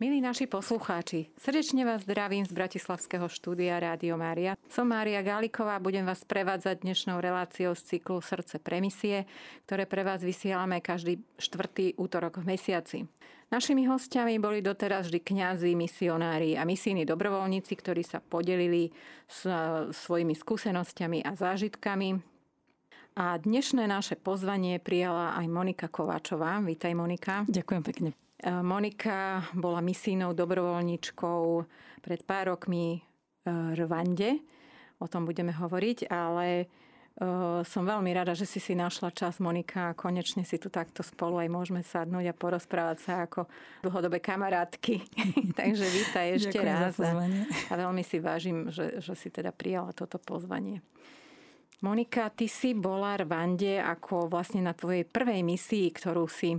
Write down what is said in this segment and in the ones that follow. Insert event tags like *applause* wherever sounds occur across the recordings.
Milí naši poslucháči, srdečne vás zdravím z Bratislavského štúdia Rádio Mária. Som Mária Gáliková a budem vás prevádzať dnešnou reláciou z cyklu Srdce premisie, ktoré pre vás vysielame každý štvrtý útorok v mesiaci. Našimi hostiami boli doteraz vždy kňazi, misionári a misijní dobrovoľníci, ktorí sa podelili s svojimi skúsenosťami a zážitkami. A dnešné naše pozvanie prijala aj Monika Kováčová. Vítaj Monika. Ďakujem pekne. Monika bola misijnou dobrovoľničkou pred pár rokmi v Rwande. O tom budeme hovoriť, ale som veľmi rada, že si si našla čas, Monika, a konečne si tu takto spolu aj môžeme sadnúť a porozprávať sa ako dlhodobé kamarátky. *laughs* Takže vítaj ešte Ďakujem raz. A, a veľmi si vážim, že, že si teda prijala toto pozvanie. Monika, ty si bola Rwande ako vlastne na tvojej prvej misii, ktorú si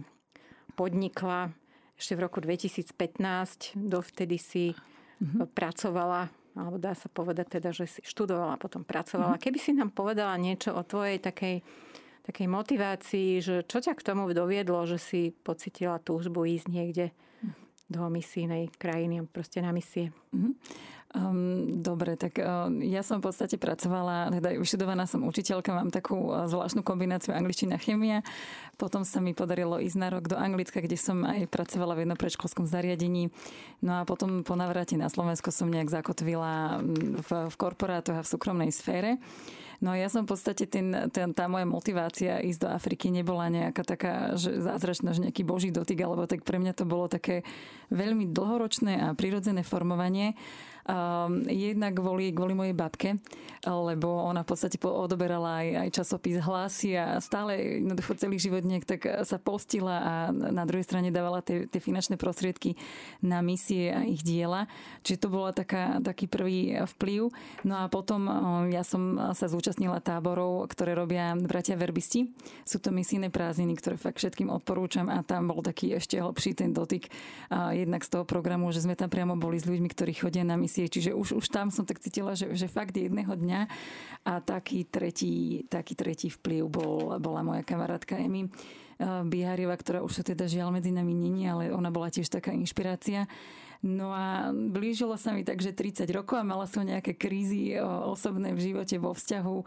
podnikla ešte v roku 2015. Dovtedy si mm-hmm. pracovala, alebo dá sa povedať teda, že si študovala, potom pracovala. Mm-hmm. Keby si nám povedala niečo o tvojej takej, takej motivácii, že čo ťa k tomu doviedlo, že si pocitila túžbu ísť niekde do misijnej krajiny, proste na misie. Mm-hmm. Um, dobre, tak uh, ja som v podstate pracovala, teda vyštudovaná som učiteľka, mám takú uh, zvláštnu kombináciu angličtina a chemia. Potom sa mi podarilo ísť na rok do Anglicka, kde som aj pracovala v jednom predškolskom zariadení. No a potom po navrate na Slovensko som nejak zakotvila v, v korporátoch a v súkromnej sfére. No ja som v podstate, ten, ten, tá moja motivácia ísť do Afriky nebola nejaká taká že zázračná, že nejaký boží dotyk, alebo tak pre mňa to bolo také veľmi dlhoročné a prirodzené formovanie. Um, jednak kvôli, kvôli mojej babke, lebo ona v podstate odoberala aj, aj časopis hlasy a stále jednoducho celý život nejak tak sa postila a na druhej strane dávala tie, tie finančné prostriedky na misie a ich diela. Čiže to bola taká, taký prvý vplyv. No a potom um, ja som sa zúčastnila táborov, ktoré robia bratia verbisti. Sú to misijné prázdniny, ktoré fakt všetkým odporúčam a tam bol taký ešte hlbší ten dotyk jednak z toho programu, že sme tam priamo boli s ľuďmi, ktorí chodia na misie. Čiže už, už tam som tak cítila, že, že fakt jedného dňa a taký tretí, taký tretí vplyv bol, bola moja kamarátka Emi eh, Bihariova, ktorá už sa teda žiaľ medzi nami není, ale ona bola tiež taká inšpirácia. No a blížilo sa mi tak, že 30 rokov a mala som nejaké krízy eh, osobné v živote, vo vzťahu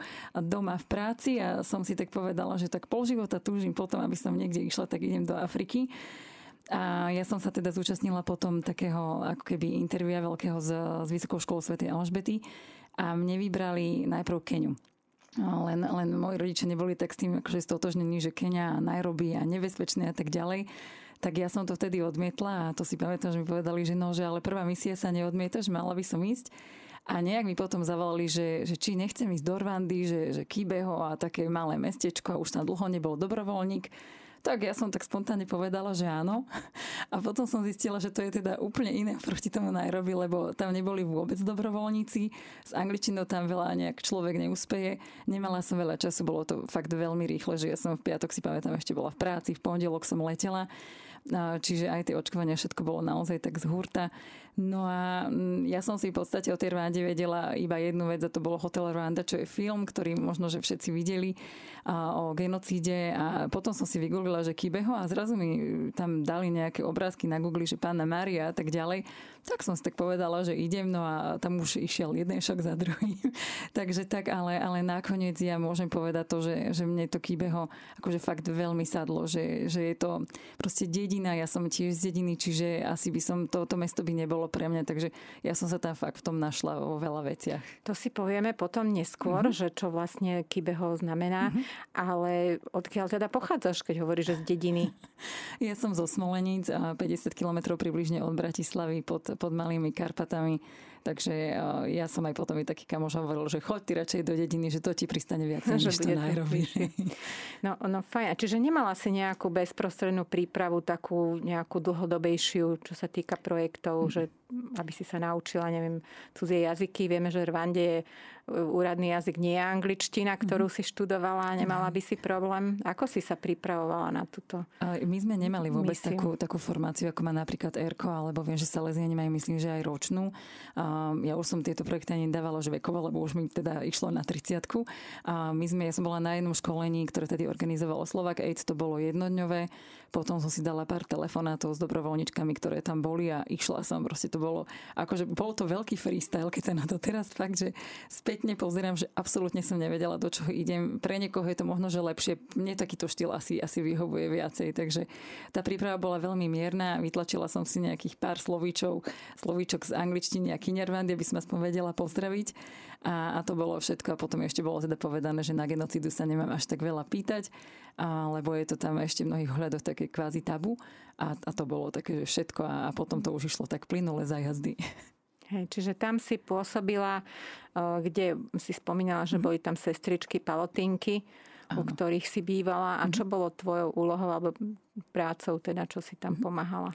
doma v práci a som si tak povedala, že tak pol života túžim potom, aby som niekde išla, tak idem do Afriky. A ja som sa teda zúčastnila potom takého ako keby intervia veľkého z, z Vysokou školou Sv. Alžbety a mne vybrali najprv Keniu. Len, len moji rodičia neboli tak s tým akože stotožnení, že Kenia a Nairobi a nebezpečné a tak ďalej. Tak ja som to vtedy odmietla a to si pamätám, že mi povedali, že no, že ale prvá misia sa neodmieta, že mala by som ísť. A nejak mi potom zavolali, že, že či nechcem ísť do Rwandy, že, že Kibeho a také malé mestečko a už tam dlho nebol dobrovoľník tak ja som tak spontánne povedala, že áno. A potom som zistila, že to je teda úplne iné proti tomu Nairobi, lebo tam neboli vôbec dobrovoľníci. S angličtinou tam veľa nejak človek neúspeje. Nemala som veľa času, bolo to fakt veľmi rýchle, že ja som v piatok si pamätám ešte bola v práci, v pondelok som letela. Čiže aj tie očkovania, všetko bolo naozaj tak z hurta. No a mm, ja som si v podstate o tej Rwande vedela iba jednu vec a to bolo Hotel Rwanda, čo je film, ktorý možno, že všetci videli o genocíde a potom som si vygooglila, že Kibeho a zrazu mi tam dali nejaké obrázky na Google, že pána Maria a tak ďalej. Tak som si tak povedala, že idem, no a tam už išiel jeden šok za druhým. *laughs* Takže tak, ale, ale nakoniec ja môžem povedať to, že, že mne to Kibeho akože fakt veľmi sadlo, že, že je to proste dedina, ja som tiež z dediny, čiže asi by som, to, to mesto by nebolo bolo pre mňa, takže ja som sa tam fakt v tom našla vo veľa veciach. To si povieme potom neskôr, mm-hmm. že čo vlastne Kibeho znamená, mm-hmm. ale odkiaľ teda pochádzaš, keď hovoríš, že z dediny? *laughs* ja som zo Smoleníc a 50 km približne od Bratislavy pod, pod Malými Karpatami. Takže ja som aj potom i taký kamoš hovoril, že choď ty radšej do dediny, že to ti pristane viac, *laughs* než to najrobí. No, no fajn. Čiže nemala si nejakú bezprostrednú prípravu, takú nejakú dlhodobejšiu, čo sa týka projektov, mm. že aby si sa naučila, neviem, cudzie jazyky. Vieme, že Rwande je úradný jazyk nie je angličtina, ktorú mm-hmm. si študovala a nemala by si problém. Ako si sa pripravovala na túto My sme nemali vôbec takú, takú formáciu, ako má napríklad ERKO, alebo viem, že Salesiani majú, myslím, že aj ročnú. Ja už som tieto projekty ani dávala že vekovo, lebo už mi teda išlo na 30 a My sme, ja som bola na jednom školení, ktoré tedy organizovalo Slovak Aid, to bolo jednodňové. Potom som si dala pár telefonátov s dobrovoľničkami, ktoré tam boli a išla som. Proste to bolo, akože bol to veľký freestyle, keď sa na to teraz fakt, že spätne pozerám, že absolútne som nevedela, do čoho idem. Pre niekoho je to možno, že lepšie. Mne takýto štýl asi, asi vyhovuje viacej. Takže tá príprava bola veľmi mierna. Vytlačila som si nejakých pár slovíčov, slovíčok z angličtiny a kinervandy, aby som aspoň vedela pozdraviť. A, a to bolo všetko. A potom ešte bolo teda povedané, že na genocidu sa nemám až tak veľa pýtať, a, lebo je to tam ešte v mnohých hľadoch také kvázi tabu. A, a to bolo také, že všetko. A, a potom to už išlo tak plynule za jazdy. Hej, čiže tam si pôsobila, kde si spomínala, že mhm. boli tam sestričky, palotinky u ktorých si bývala a čo mhm. bolo tvojou úlohou alebo prácou, teda čo si tam mhm. pomáhala?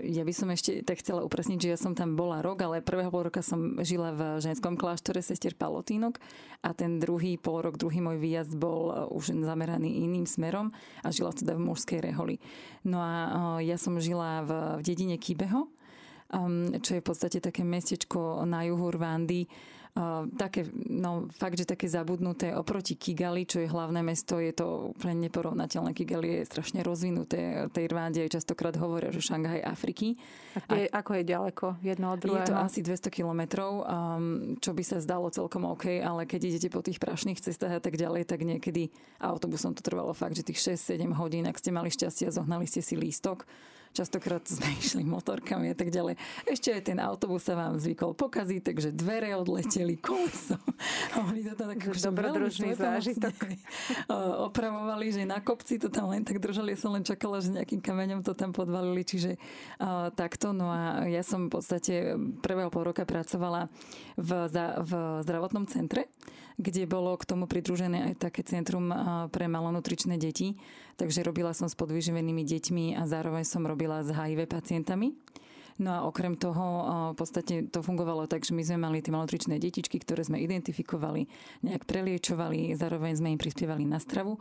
Ja by som ešte tak chcela upresniť, že ja som tam bola rok, ale prvého pol roka som žila v ženskom kláštore sestier Palotínok a ten druhý pol rok, druhý môj výjazd bol uh, už zameraný iným smerom a žila teda v mužskej reholi. No a uh, ja som žila v, v dedine Kibeho, um, čo je v podstate také mestečko na juhu Rwandy, také, no fakt, že také zabudnuté oproti Kigali, čo je hlavné mesto, je to úplne neporovnateľné. Kigali je strašne rozvinuté. Tej Rwande aj častokrát hovoria, že Šangaj Afriky. A, je, a ako je ďaleko jedno od druhého? Je to asi 200 kilometrov, um, čo by sa zdalo celkom OK, ale keď idete po tých prašných cestách a tak ďalej, tak niekedy autobusom to trvalo fakt, že tých 6-7 hodín, ak ste mali šťastie a zohnali ste si lístok, Častokrát sme *laughs* išli motorkami a tak ďalej. Ešte aj ten autobus sa vám zvykol pokaziť, takže dvere odleteli, koleso. Oni to tam tak dobrodružný zážitok. *laughs* Opravovali, že na kopci to tam len tak držali. Ja som len čakala, že nejakým kameňom to tam podvalili. Čiže uh, takto. No a ja som v podstate prvého pol roka pracovala v, v zdravotnom centre kde bolo k tomu pridružené aj také centrum pre malonutričné deti. Takže robila som s podvyživenými deťmi a zároveň som robila s HIV pacientami. No a okrem toho v podstate to fungovalo tak, že my sme mali tie malotričné detičky, ktoré sme identifikovali, nejak preliečovali, zároveň sme im prispievali na stravu.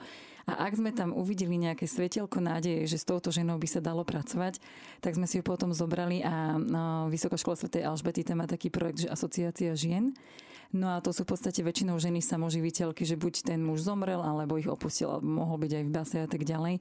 A ak sme tam uvideli nejaké svetelko nádeje, že s touto ženou by sa dalo pracovať, tak sme si ju potom zobrali a Vysoká škola Sv. Alžbety tam má taký projekt, že asociácia žien No a to sú v podstate väčšinou ženy samoživiteľky, že buď ten muž zomrel, alebo ich opustil, alebo mohol byť aj v base a tak ďalej.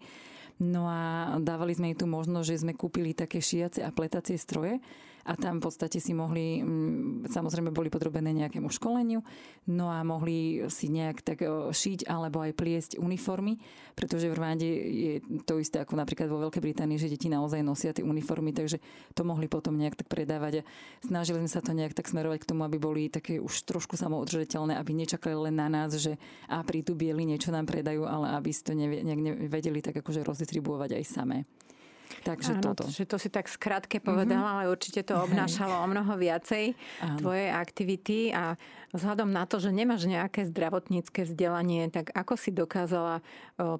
No a dávali sme im tu možnosť, že sme kúpili také šiace a pletacie stroje, a tam v podstate si mohli, mm, samozrejme boli podrobené nejakému školeniu, no a mohli si nejak tak e, šiť alebo aj pliesť uniformy, pretože v Rwande je to isté ako napríklad vo Veľkej Británii, že deti naozaj nosia tie uniformy, takže to mohli potom nejak tak predávať a snažili sme sa to nejak tak smerovať k tomu, aby boli také už trošku samoudržateľné, aby nečakali len na nás, že a prídu bieli niečo nám predajú, ale aby si to nejak nevedeli tak akože rozdistribuovať aj samé. Takže Áno, toto. Že to si tak skrátke povedala, mm-hmm. ale určite to obnášalo o mnoho viacej Áno. tvoje aktivity a vzhľadom na to, že nemáš nejaké zdravotnícke vzdelanie, tak ako si dokázala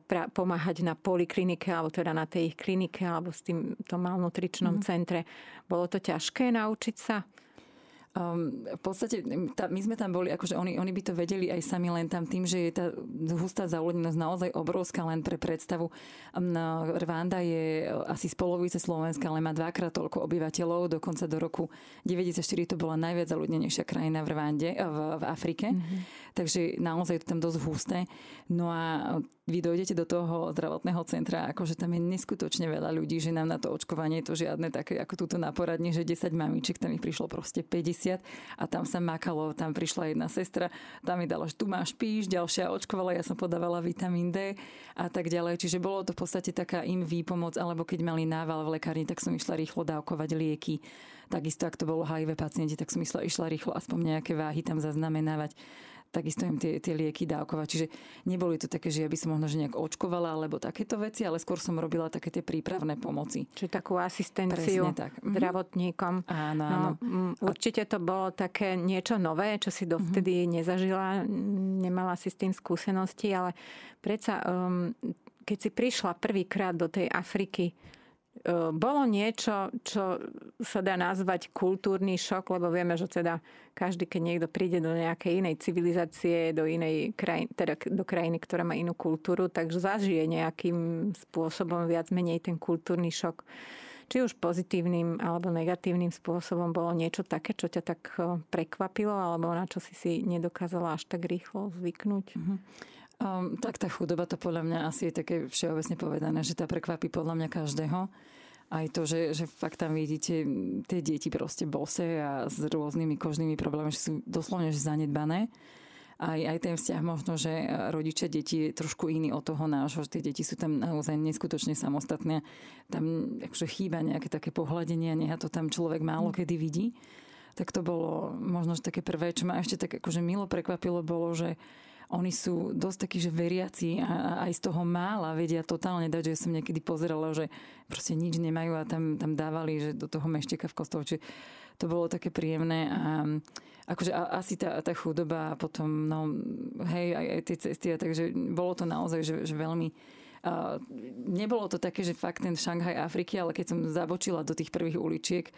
pra- pomáhať na poliklinike alebo teda na tej ich klinike alebo s tým malnutričnom mm-hmm. centre? Bolo to ťažké naučiť sa? Um, v podstate tá, my sme tam boli, akože oni, oni by to vedeli aj sami len tam tým, že je tá hustá zaúlenenosť naozaj obrovská len pre predstavu. Um, Rwanda je asi z polovice Slovenska, ale má dvakrát toľko obyvateľov, dokonca do roku 94 to bola najviac zaludnenejšia krajina v Rwande, v, v Afrike. Mm-hmm. Takže naozaj je to tam dosť husté. No a vy dojdete do toho zdravotného centra, akože tam je neskutočne veľa ľudí, že nám na to očkovanie je to žiadne také ako túto na poradni, že 10 mamičiek, tam ich prišlo proste 50 a tam sa makalo, tam prišla jedna sestra, tam mi dala, že tu máš píš, ďalšia očkovala, ja som podávala vitamín D a tak ďalej. Čiže bolo to v podstate taká im výpomoc, alebo keď mali nával v lekárni, tak som išla rýchlo dávkovať lieky. Takisto, ak to bolo HIV pacienti, tak som išla, išla rýchlo aspoň nejaké váhy tam zaznamenávať takisto im tie, tie lieky dávkovať. Čiže neboli to také, že ja by som možno že nejak očkovala alebo takéto veci, ale skôr som robila také tie prípravné pomoci. Čiže takú asistenciu tak. Mhm. zdravotníkom. Áno, no, áno. určite to bolo také niečo nové, čo si dovtedy mm-hmm. nezažila, nemala si s tým skúsenosti, ale predsa, um, keď si prišla prvýkrát do tej Afriky, bolo niečo, čo sa dá nazvať kultúrny šok, lebo vieme, že teda každý, keď niekto príde do nejakej inej civilizácie, do inej krajiny, teda do krajiny, ktorá má inú kultúru, tak zažije nejakým spôsobom viac menej ten kultúrny šok. Či už pozitívnym alebo negatívnym spôsobom bolo niečo také, čo ťa tak prekvapilo, alebo na čo si si nedokázala až tak rýchlo zvyknúť? Mm-hmm. Um, tak tá chudoba to podľa mňa asi je také všeobecne povedané, že tá prekvapí podľa mňa každého. Aj to, že, že fakt tam vidíte tie deti proste bose a s rôznymi kožnými problémami, že sú doslovne že zanedbané. Aj, aj ten vzťah možno, že rodičia deti je trošku iný od toho nášho, že tie deti sú tam naozaj neskutočne samostatné. Tam akože chýba nejaké také pohľadenie a nech to tam človek málo kedy vidí. Tak to bolo možno že také prvé, čo ma ešte tak akože milo prekvapilo, bolo, že oni sú dosť takí, že veriaci a aj z toho mála vedia totálne dať, že som niekedy pozerala, že proste nič nemajú a tam, tam dávali, že do toho mešteka v kostole. Čiže to bolo také príjemné a akože a, asi tá, tá chudoba a potom, no hej, aj, aj tie cesty a takže bolo to naozaj, že, že veľmi a nebolo to také, že fakt ten Šanghaj Afriky, ale keď som zabočila do tých prvých uličiek,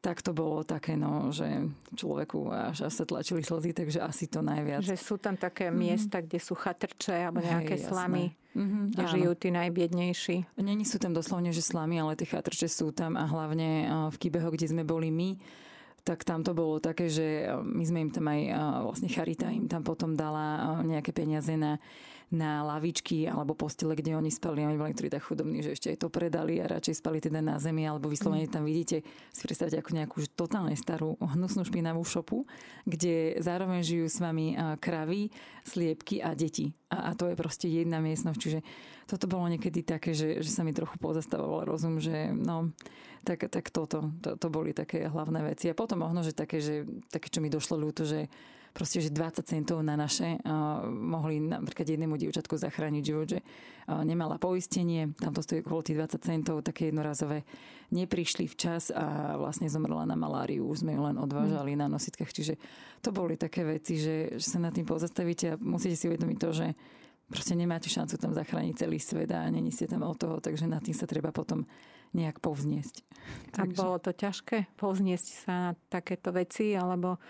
tak to bolo také, no, že človeku až, až sa tlačili slzy, takže asi to najviac. Že sú tam také mm-hmm. miesta, kde sú chatrče alebo nejaké Hej, slamy, mm-hmm, kde áno. žijú tí najbiednejší. Není sú tam doslovne, že slamy, ale tie chatrče sú tam a hlavne v Kybeho, kde sme boli my, tak tam to bolo také, že my sme im tam aj vlastne Charita im tam potom dala nejaké peniaze na na lavičky alebo postele, kde oni spali. Oni boli tak chudobní, že ešte aj to predali a radšej spali teda na zemi, alebo vyslovene tam vidíte, si predstavte ako nejakú totálne starú hnusnú špinavú šopu, kde zároveň žijú s vami kravy, sliepky a deti. A, a to je proste jedna miestnosť. Čiže toto bolo niekedy také, že, že sa mi trochu pozastavoval rozum, že no, tak, tak toto, to, to boli také hlavné veci. A potom možno, že také, že také, čo mi došlo ľúto, že proste, že 20 centov na naše uh, mohli napríklad jednému dievčatku zachrániť život, že uh, nemala poistenie, tam to stojí tých 20 centov, také jednorazové, neprišli včas a vlastne zomrela na maláriu, už sme ju len odvážali mm. na nositkách, čiže to boli také veci, že, že sa nad tým pozastavíte a musíte si uvedomiť to, že proste nemáte šancu tam zachrániť celý svet a není ste tam od toho, takže nad tým sa treba potom nejak povzniesť. A takže... bolo to ťažké povzniesť sa na takéto veci, alebo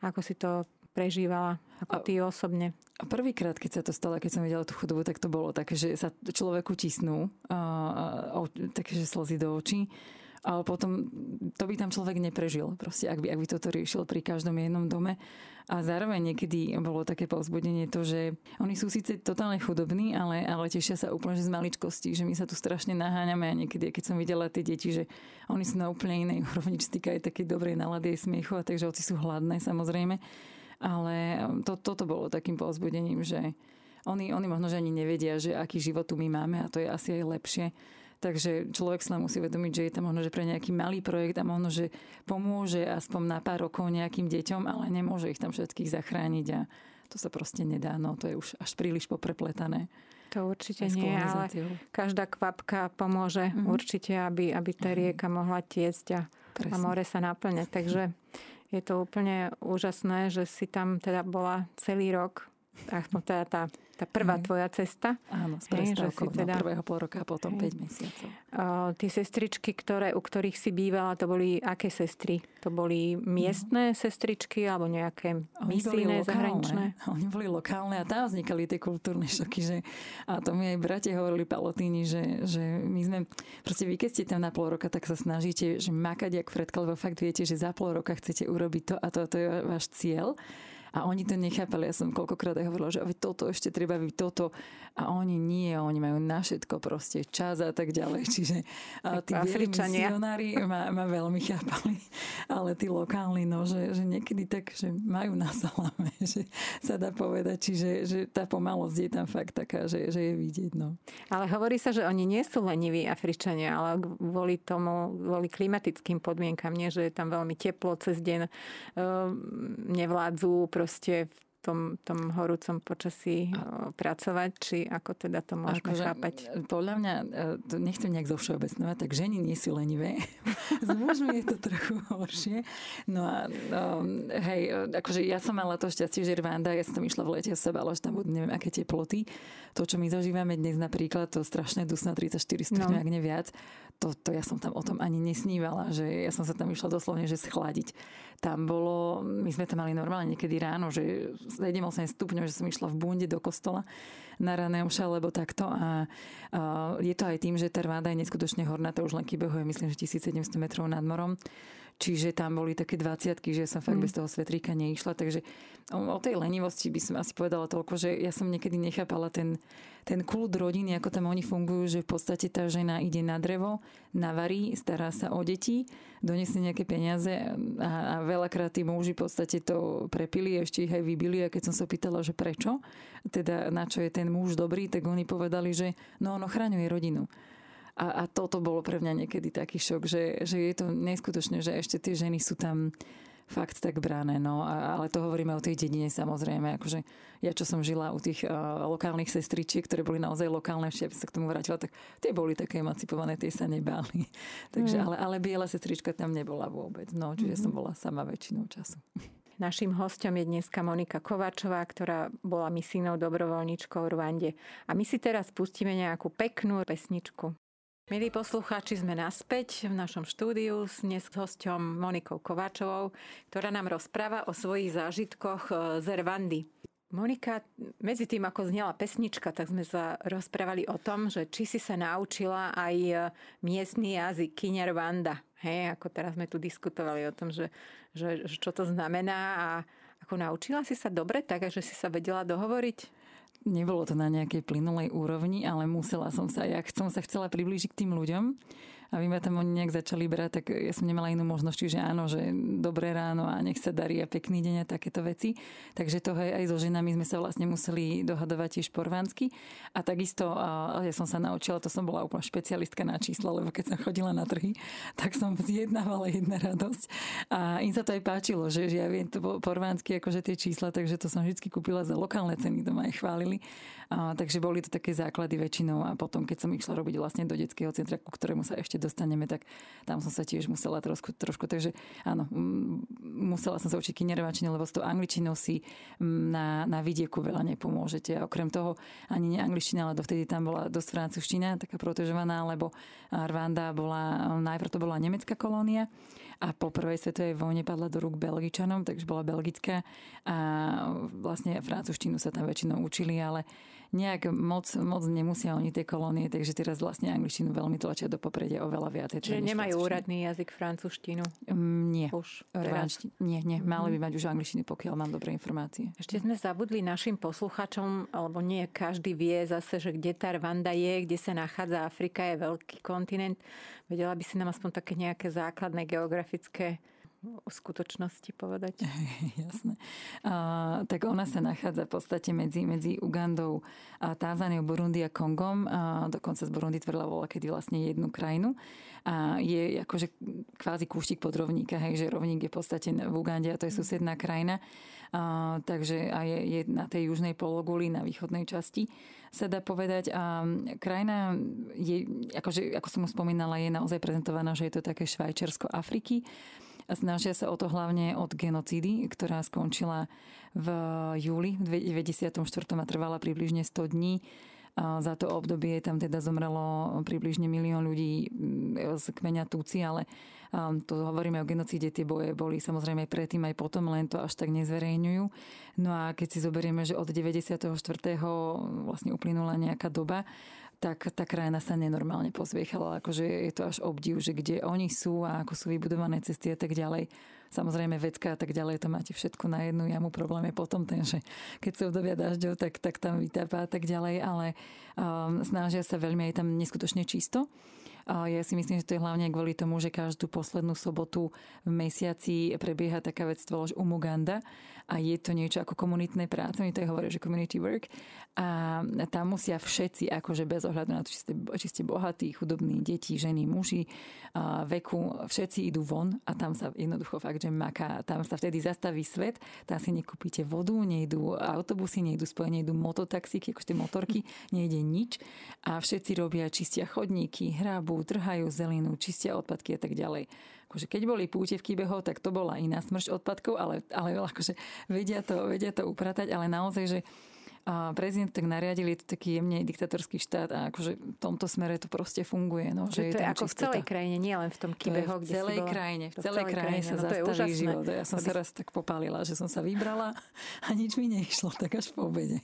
ako si to prežívala ako ty osobne? A prvýkrát, keď sa to stalo, keď som videla tú chudobu, tak to bolo také, že sa človeku tisnú, a, a, také, že slzy do očí. Ale potom to by tam človek neprežil, proste, ak by, ak by toto riešil pri každom jednom dome. A zároveň niekedy bolo také povzbudenie to, že oni sú síce totálne chudobní, ale, ale tešia sa úplne že z maličkosti, že my sa tu strašne naháňame a niekedy, keď som videla tie deti, že oni sú na úplne inej *laughs* úrovni, čo týka aj také dobrej nálady aj smiechu a takže oci sú hladné samozrejme ale um, to, toto bolo takým povzbudením, že oni, oni možno, že ani nevedia, že aký život tu my máme a to je asi aj lepšie. Takže človek sa musí vedomiť, že je tam možno, že pre nejaký malý projekt a možno, že pomôže aspoň na pár rokov nejakým deťom, ale nemôže ich tam všetkých zachrániť a to sa proste nedá. No, to je už až príliš poprepletané. To určite nie, ale každá kvapka pomôže mm-hmm. určite, aby, aby tá mhm. rieka mohla tiecť a, a more sa naplne. Takže je to úplne úžasné, že si tam teda bola celý rok, aspoň teda tá tá prvá mm. tvoja cesta. Áno, s prestávkou teda... prvého pol roka a potom hej. 5 mesiacov. O, tie sestričky, ktoré, u ktorých si bývala, to boli aké sestry? To boli miestne mm. sestričky alebo nejaké misijné, zahraničné? *laughs* Oni boli lokálne a tam vznikali tie kultúrne šoky. Že, a to mi aj bratia hovorili palotíni, že, že my sme, proste vy keď ste tam na pol roka, tak sa snažíte že makať jak Fredka, lebo fakt viete, že za pol roka chcete urobiť to a to, to je váš cieľ. A oni to nechápali. Ja som koľkokrát aj hovorila, že toto ešte treba toto. A oni nie, oni majú na všetko proste čas a tak ďalej. Čiže a tí misionári ma, ma veľmi chápali. Ale tí lokálni, no, že, že niekedy tak, že majú na salame, *laughs* že sa dá povedať. Čiže že tá pomalosť je tam fakt taká, že, že je vidieť. No. Ale hovorí sa, že oni nie sú leniví Afričania, ale kvôli tomu, kvôli klimatickým podmienkam, nie, že je tam veľmi teplo cez deň, ehm, nevládzu proste tom, tom horúcom počasí a... pracovať, či ako teda to môžeme akože, chápať? Podľa mňa, to nechcem nejak zo všeobecnovať, tak ženy nie sú lenivé. *laughs* S mužmi je to trochu horšie. No a um, hej, akože ja som mala to šťastie, že Rwanda, ja som tam išla v lete, sa bala, že tam budú neviem aké teploty. To, čo my zažívame dnes napríklad, to strašné dusná 34 stupňov, no. ak nie viac, to, to ja som tam o tom ani nesnívala, že ja som sa tam išla doslovne, že schladiť. Tam bolo, my sme tam mali normálne niekedy ráno, že 7-8 stupňov, že som išla v bunde do kostola na rané omša, alebo takto. A, a je to aj tým, že tá Rváda je neskutočne horná, to už len kybehuje, myslím, že 1700 metrov nad morom. Čiže tam boli také 20 že som fakt mm. bez toho svetríka neišla. Takže o, tej lenivosti by som asi povedala toľko, že ja som niekedy nechápala ten, ten kult rodiny, ako tam oni fungujú, že v podstate tá žena ide na drevo, navarí, stará sa o deti, donesie nejaké peniaze a, a veľakrát tí muži v podstate to prepili, ešte ich aj vybili a keď som sa pýtala, že prečo, teda na čo je ten muž dobrý, tak oni povedali, že no on ochraňuje rodinu. A, a toto bolo pre mňa niekedy taký šok, že, že je to neskutočné, že ešte tie ženy sú tam fakt tak brané. No, a, ale to hovoríme o tej dedine samozrejme. Akože ja, čo som žila u tých uh, lokálnych sestričiek, ktoré boli naozaj lokálne, ešte sa k tomu vrátila, tak tie boli také emancipované, tie sa nebáli. *laughs* Takže, mm. ale, ale biela sestrička tam nebola vôbec. No, čiže mm-hmm. som bola sama väčšinou času. *laughs* Naším hostom je dneska Monika Kovačová, ktorá bola misijnou dobrovoľničkou v Rwande. A my si teraz pustíme nejakú peknú pesničku. Milí poslucháči, sme naspäť v našom štúdiu s dnes hosťom Monikou Kováčovou, ktorá nám rozpráva o svojich zážitkoch e, z Rwandy. Monika, medzi tým, ako znela pesnička, tak sme sa rozprávali o tom, že či si sa naučila aj e, miestny jazyk Kinyarwanda. Hej, ako teraz sme tu diskutovali o tom, že, že, že čo to znamená a ako naučila si sa dobre tak, že si sa vedela dohovoriť? Nebolo to na nejakej plynulej úrovni, ale musela som sa, ja som sa chcela priblížiť k tým ľuďom a vy ma tam oni nejak začali brať, tak ja som nemala inú možnosť, čiže áno, že dobré ráno a nech sa darí a pekný deň a takéto veci. Takže to aj, aj so ženami sme sa vlastne museli dohadovať tiež porvánsky. A takisto ja som sa naučila, to som bola úplne špecialistka na čísla, lebo keď som chodila na trhy, tak som zjednávala jedna radosť. A im sa to aj páčilo, že, že ja viem to porvánsky, akože tie čísla, takže to som vždy kúpila za lokálne ceny, to ma aj chválili. Takže boli to také základy väčšinou a potom, keď som išla robiť vlastne do detského centra, ku ktorému sa ešte dostaneme, tak tam som sa tiež musela trošku, trošku takže áno, musela som sa učiť kinerovačine, lebo s tou angličinou si na, na vidieku veľa nepomôžete. A okrem toho ani nie angličtina, ale dovtedy tam bola dosť francúzština, taká protežovaná, lebo Rwanda bola, najprv to bola nemecká kolónia a po prvej svetovej vojne padla do rúk Belgičanom, takže bola belgická a vlastne francúzštinu sa tam väčšinou učili, ale nejak moc, moc nemusia oni tie kolónie, takže teraz vlastne angličtinu veľmi tlačia do popredia oveľa viac. Čiže nemajú úradný jazyk francúzštinu? Um, nie. Už teraz? Nie, nie. Mali by mhm. mať už angličtinu, pokiaľ mám dobré informácie. Ešte sme zabudli našim posluchačom, alebo nie každý vie zase, že kde tá Rwanda je, kde sa nachádza Afrika, je veľký kontinent. Vedela by si nám aspoň také nejaké základné geografické o skutočnosti povedať. *laughs* Jasné. A, tak ona sa nachádza v podstate medzi, medzi Ugandou, a Tázániou, Burundi a Kongom. A dokonca z Burundi tvrdila vola kedy vlastne jednu krajinu. A je akože kvázi kúštik pod rovníka, hej, že rovník je v podstate v Ugande a to je susedná krajina. A, takže a je, je na tej južnej pologuli, na východnej časti sa dá povedať. A krajina je, akože, ako som už spomínala, je naozaj prezentovaná, že je to také Švajčiarsko Afriky snažia sa o to hlavne od genocídy, ktorá skončila v júli v 94. a trvala približne 100 dní. A za to obdobie tam teda zomrelo približne milión ľudí mm, z kmeňa Túci, ale to hovoríme o genocíde, tie boje boli samozrejme predtým, aj potom, len to až tak nezverejňujú. No a keď si zoberieme, že od 94. vlastne uplynula nejaká doba, tak tá krajina sa nenormálne pozviechala. Akože je to až obdiv, že kde oni sú a ako sú vybudované cesty a tak ďalej. Samozrejme vecka a tak ďalej, to máte všetko na jednu jamu. Problém je potom ten, že keď sa obdobia dažďov, tak, tak tam vytápa a tak ďalej, ale um, snažia sa veľmi aj tam neskutočne čisto. Ja si myslím, že to je hlavne kvôli tomu, že každú poslednú sobotu v mesiaci prebieha taká vec, že Umuganda a je to niečo ako komunitné práce, oni to hovoria, že community work. A tam musia všetci, akože bez ohľadu na to, či ste, či ste bohatí, chudobní, deti, ženy, muži, a veku, všetci idú von a tam sa jednoducho fakt, že maká, tam sa vtedy zastaví svet, tam si nekúpite vodu, nejdú autobusy, nejdú spojenie, nejdú mototaxíky, akože tie motorky, *laughs* nejde nič. A všetci robia, čistia chodníky, hrábu, trhajú zelinu, čistia odpadky a tak ďalej akože keď boli púte v Kybeho, tak to bola iná smršť odpadkov, ale, ale akože vedia to, vedia to upratať, ale naozaj, že a prezident tak nariadili, je to taký jemne diktatorský štát a akože v tomto smere to proste funguje. No, že, že to je, je ako čistota. v celej krajine, nie len v tom Kybeho, kde v celej bola, krajine, v celej krajine sa no, zastaví život. Ja som sa raz tak popálila, že som sa vybrala a nič mi neišlo, tak až po obede.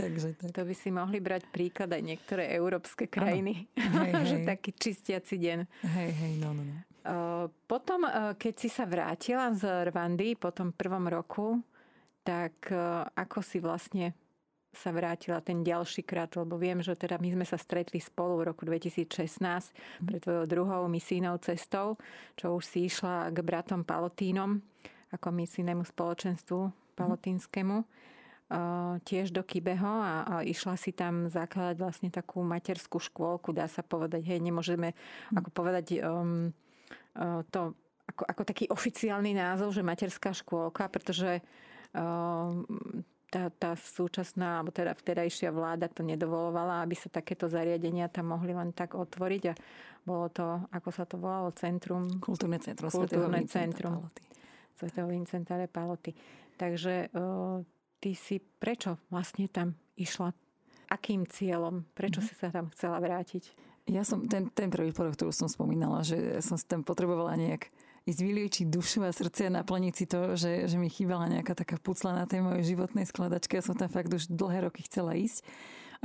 Takže, tak. To by si mohli brať príklad aj niektoré európske krajiny. Hej, *laughs* hej. že taký čistiaci deň. Hej, hej, no, no, no. Potom, keď si sa vrátila z Rwandy po tom prvom roku, tak ako si vlastne sa vrátila ten ďalší krát, lebo viem, že teda my sme sa stretli spolu v roku 2016 pred tvojou druhou misijnou cestou, čo už si išla k bratom Palotínom ako misijnému spoločenstvu palotínskému tiež do Kybeho a, a išla si tam zakladať vlastne takú materskú škôlku, dá sa povedať. Hej, nemôžeme hm. ako povedať um, to ako, ako taký oficiálny názov, že materská škôlka, pretože um, tá, tá súčasná, alebo teda vtedajšia vláda to nedovolovala, aby sa takéto zariadenia tam mohli len tak otvoriť a bolo to, ako sa to volalo, centrum... Kultúrne centrum Kultúrne centrum Svetého Vincenta de Paloty. Takže uh, ty si prečo vlastne tam išla? Akým cieľom? Prečo mm-hmm. si sa tam chcela vrátiť? Ja som, ten, ten prvý projekt, ktorú som spomínala, že som si tam potrebovala nejak ísť vyliečiť dušu a srdce a naplniť si to, že, že mi chýbala nejaká taká pucla na tej mojej životnej skladačke. Ja som tam fakt už dlhé roky chcela ísť.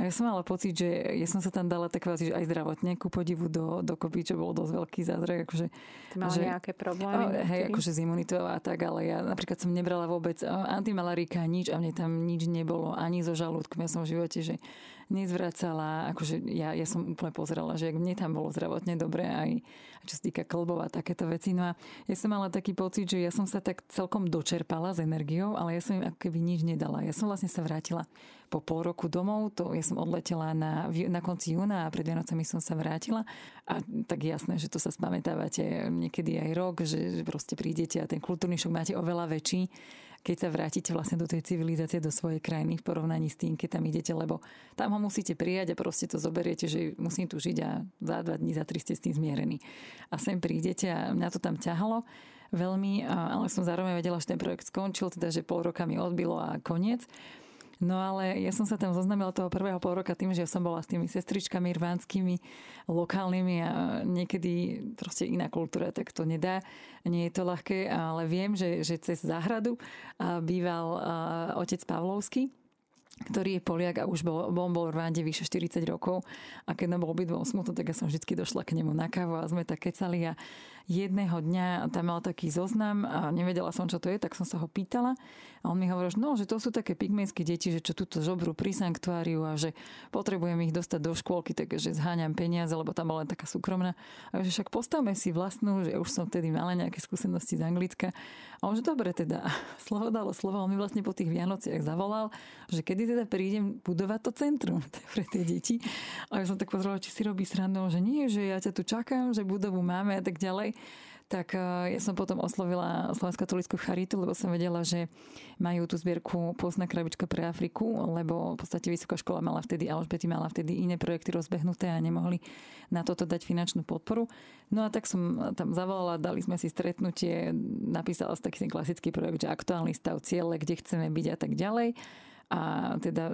A ja som mala pocit, že ja som sa tam dala tak že aj zdravotne ku podivu do, do kopy, čo bol dosť veľký zázrak. Akože, Ty mala že, nejaké problémy? A, hej, akože z imunitou a tak, ale ja napríklad som nebrala vôbec antimalarika, nič a mne tam nič nebolo, ani zo žalúdkom. Ja som v živote, že nezvracala, akože ja, ja som úplne pozerala, že mne tam bolo zdravotne dobre aj čo sa týka klbov a takéto veci. No a ja som mala taký pocit, že ja som sa tak celkom dočerpala s energiou, ale ja som im ako nič nedala. Ja som vlastne sa vrátila po pol roku domov, to ja som odletela na, na konci júna a pred Vianocami som sa vrátila a tak jasné, že to sa spamätávate niekedy aj rok, že proste prídete a ten kultúrny šok máte oveľa väčší keď sa vrátite vlastne do tej civilizácie, do svojej krajiny v porovnaní s tým, keď tam idete, lebo tam ho musíte prijať a proste to zoberiete, že musím tu žiť a za dva dní, za tri ste s tým zmierení. A sem prídete a mňa to tam ťahalo veľmi, ale som zároveň vedela, že ten projekt skončil, teda že pol roka mi odbilo a koniec. No ale ja som sa tam zoznamila toho prvého pol roka tým, že som bola s tými sestričkami rvánskymi, lokálnymi a niekedy proste iná kultúra, tak to nedá. Nie je to ľahké, ale viem, že, že cez záhradu býval otec Pavlovský, ktorý je Poliak a už bol, bol, bol v Rwande vyše 40 rokov a keď nám bol obidvom smutno, tak ja som vždy došla k nemu na kávu a sme tak kecali a jedného dňa tam mal taký zoznam a nevedela som, čo to je, tak som sa ho pýtala a on mi hovoril, že no, že to sú také pygmejské deti, že čo túto žobrú pri sanktuáriu a že potrebujem ich dostať do škôlky, takže zháňam peniaze, lebo tam bola len taká súkromná. A že však postavme si vlastnú, že už som vtedy mala nejaké skúsenosti z Anglicka. A on že dobre teda, *laughs* slovo dalo slovo, on mi vlastne po tých Vianociach zavolal, že kedy teda prídem budovať to centrum *laughs* pre tie deti. A ja som tak pozrela, či si robí srandu, že nie, že ja ťa tu čakám, že budovu máme a tak ďalej tak e, ja som potom oslovila Slovenskú katolickú charitu, lebo som vedela, že majú tú zbierku Postná krabička pre Afriku, lebo v podstate vysoká škola mala vtedy, Alžbety mala vtedy iné projekty rozbehnuté a nemohli na toto dať finančnú podporu. No a tak som tam zavolala, dali sme si stretnutie, napísala som taký ten klasický projekt, že aktuálny stav ciele, kde chceme byť a tak ďalej a teda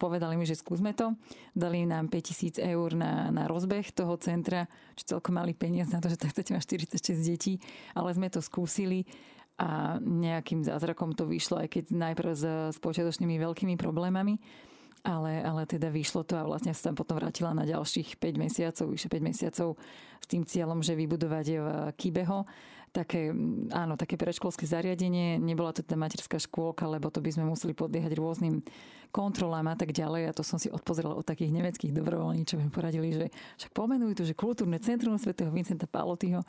povedali mi, že skúsme to. Dali nám 5000 eur na, na rozbeh toho centra, čo celkom mali peniaz na to, že tak chcete mať 46 detí, ale sme to skúsili a nejakým zázrakom to vyšlo, aj keď najprv s, s počiatočnými veľkými problémami ale, ale teda vyšlo to a vlastne sa tam potom vrátila na ďalších 5 mesiacov, vyše 5 mesiacov s tým cieľom, že vybudovať v Kibeho také, áno, také predškolské zariadenie. Nebola to teda materská škôlka, lebo to by sme museli podliehať rôznym kontrolám a tak ďalej. A to som si odpozrela od takých nemeckých dobrovoľníčov, mi poradili, že však pomenujú to, že kultúrne centrum svätého Vincenta Palotyho.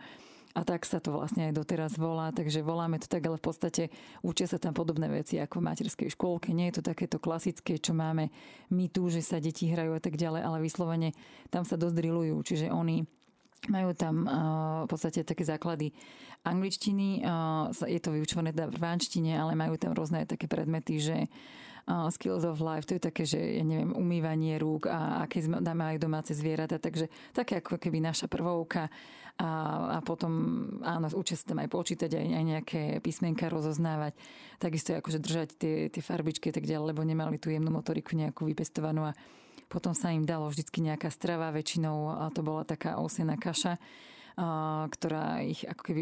A tak sa to vlastne aj doteraz volá, takže voláme to tak, ale v podstate učia sa tam podobné veci ako v materskej škôlke. Nie je to takéto klasické, čo máme my tu, že sa deti hrajú a tak ďalej, ale vyslovene tam sa dosť drillujú, čiže oni majú tam v podstate také základy angličtiny, je to vyučované teda v anštine, ale majú tam rôzne také predmety, že skills of life, to je také, že ja neviem, umývanie rúk a aké dáme aj domáce zvieratá, takže také ako keby naša prvovka a, a potom áno, učia sa tam aj počítať, aj, aj nejaké písmenka rozoznávať, takisto akože držať tie, tie farbičky tak ďalej, lebo nemali tú jemnú motoriku nejakú vypestovanú a potom sa im dalo vždycky nejaká strava, väčšinou to bola taká osená kaša, ktorá ich ako keby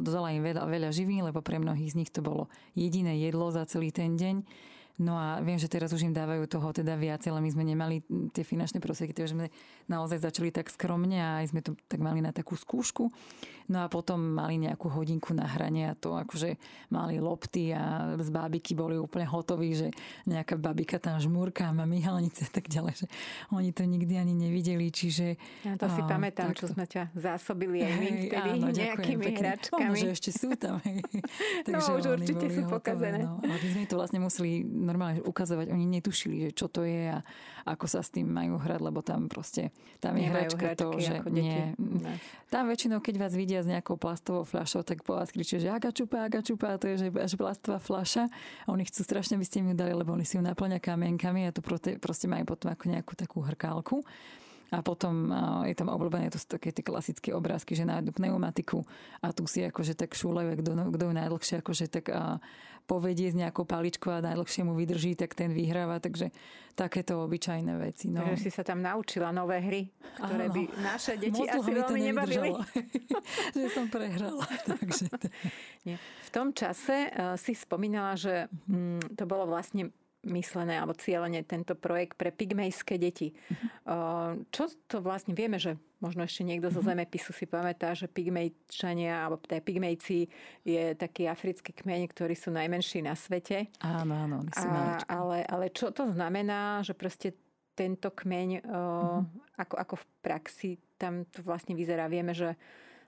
dodala im veľa, veľa živín, lebo pre mnohých z nich to bolo jediné jedlo za celý ten deň. No a viem, že teraz už im dávajú toho teda viac, ale my sme nemali tie finančné prostriedky, takže sme naozaj začali tak skromne a aj sme to tak mali na takú skúšku. No a potom mali nejakú hodinku na hranie a to akože mali lopty a z bábiky boli úplne hotoví, že nejaká babika tam žmúrka má myhalnice a tak ďalej, že oni to nikdy ani nevideli, čiže... Ja to si a, pamätám, čo sme ťa zásobili aj my vtedy áno, nejakými pekne. hračkami. Ono, že ešte sú tam. Hej. *laughs* no, už určite sú pokazené. No. Ale my sme to vlastne museli normálne ukazovať. Oni netušili, že čo to je a ako sa s tým majú hrať, lebo tam proste, tam je hračka to, že nie. Tam väčšinou, keď vás vidia s nejakou plastovou fľašou, tak po vás kričia, že aga čupa, to je že až plastová fľaša. A oni chcú strašne, aby ste im ju dali, lebo oni si ju naplňa kamienkami a to proste, proste majú potom ako nejakú takú hrkálku. A potom je tam obľúbené, to sú také tie klasické obrázky, že nájdu pneumatiku a tu si akože tak šúľajú, kto, kto ju najdlhšie akože tak povedie s nejakou paličkou a najdlhšie mu vydrží, tak ten vyhráva. Takže takéto obyčajné veci. No. Takže si sa tam naučila nové hry, ktoré Áno. by naše deti Moc asi veľmi nebavili. *laughs* *laughs* že som prehrala. *laughs* Takže to... Nie. V tom čase uh, si spomínala, že mm, to bolo vlastne myslené alebo cieľene tento projekt pre pygmejské deti. Uh-huh. Čo to vlastne vieme, že možno ešte niekto zo mhm. zemepisu si pamätá, že pygmejčania alebo teda pygmejci je taký africký kmeň, ktorí sú najmenší na svete. Áno, áno, oni sú A, ale, ale čo to znamená, že proste tento kmeň, uh-huh. ako, ako v praxi tam to vlastne vyzerá. Vieme, že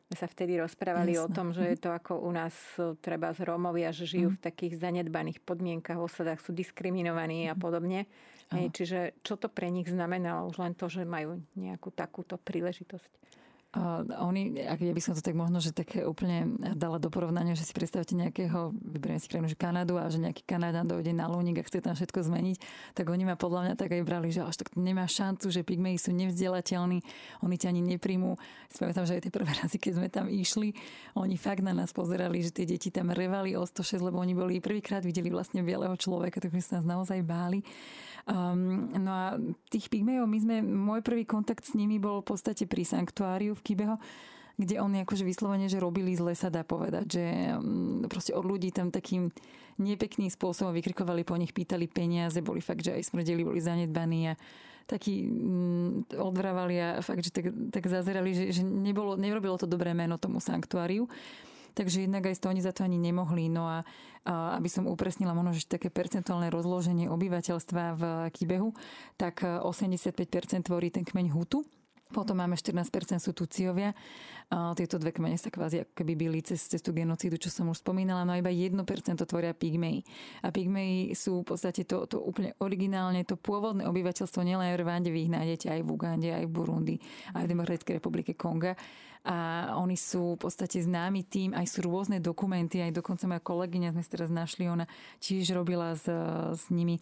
sme sa vtedy rozprávali Jasne. o tom, že je to ako u nás e, treba z Rómovia, že žijú mm. v takých zanedbaných podmienkach, v osadách sú diskriminovaní mm. a mhm. podobne. Hej, čiže čo to pre nich znamenalo? Už len to, že majú nejakú takúto príležitosť. Uh, oni, ak ja by som to tak možno, že také úplne dala do porovnania, že si predstavte nejakého, vyberiem si krajinu, že Kanadu a že nejaký Kanadán dojde na Lúnik a chce tam všetko zmeniť, tak oni ma podľa mňa tak aj brali, že až tak nemá šancu, že pygmeji sú nevzdelateľní, oni ťa ani nepríjmú. Spomínam, že aj tie prvé *laughs* razy, keď sme tam išli, oni fakt na nás pozerali, že tie deti tam revali o 106, lebo oni boli prvýkrát videli vlastne bieleho človeka, tak my sa nás naozaj báli. Um, no a tých pygmejov, my sme, môj prvý kontakt s nimi bol v podstate pri sanktuáriu v Kibeho, kde oni akože vyslovene, že robili zle, sa dá povedať, že um, proste od ľudí tam takým nepekným spôsobom vykrikovali po nich, pýtali peniaze, boli fakt, že aj smrdeli, boli zanedbaní a takí mm, odvrávali a fakt, že tak, tak zazerali, že, že nebolo, nerobilo to dobré meno tomu sanktuáriu. Takže jednak aj to oni za to ani nemohli. No a, a aby som upresnila možno, že také percentuálne rozloženie obyvateľstva v Kibehu, tak 85% tvorí ten kmeň Hutu, potom máme 14% sú Tuciovia. Tieto dve kmene sa kvázi ako keby byli cez, tú genocídu, čo som už spomínala, no iba 1% tvoria pygmeji. A pygmeji sú v podstate to, to úplne originálne, to pôvodné obyvateľstvo nielen v Rwande, vy ich nájdete aj v Ugande, aj v Burundi, aj v Demokratickej republike Konga. A oni sú v podstate známi tým, aj sú rôzne dokumenty, aj dokonca moja kolegyňa sme teraz našli, ona tiež robila s, s nimi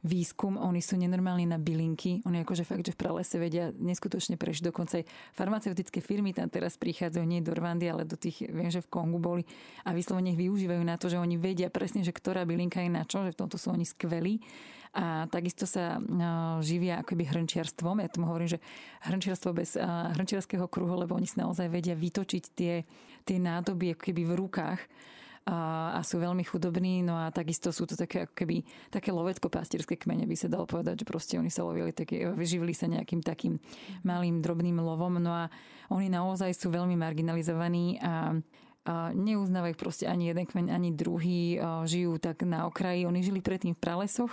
výskum, oni sú nenormálni na bylinky, oni akože fakt, že v pralese vedia neskutočne prežiť. Dokonca aj farmaceutické firmy tam teraz prichádzajú nie do Rwandy, ale do tých, viem, že v Kongu boli a vyslovene ich využívajú na to, že oni vedia presne, že ktorá bylinka je na čo, že v tomto sú oni skvelí a takisto sa no, živia akoby hrnčiarstvom. Ja tomu hovorím, že hrnčiarstvo bez hrnčiarského kruhu, lebo oni si naozaj vedia vytočiť tie, tie nádoby keby v rukách a, a sú veľmi chudobní, no a takisto sú to také ako keby také lovecko-pastierské kmene, by sa dalo povedať, že proste oni sa lovili, také, vyživili sa nejakým takým malým drobným lovom, no a oni naozaj sú veľmi marginalizovaní a neuznávajú proste ani jeden kmeň, ani druhý, žijú tak na okraji. Oni žili predtým v pralesoch,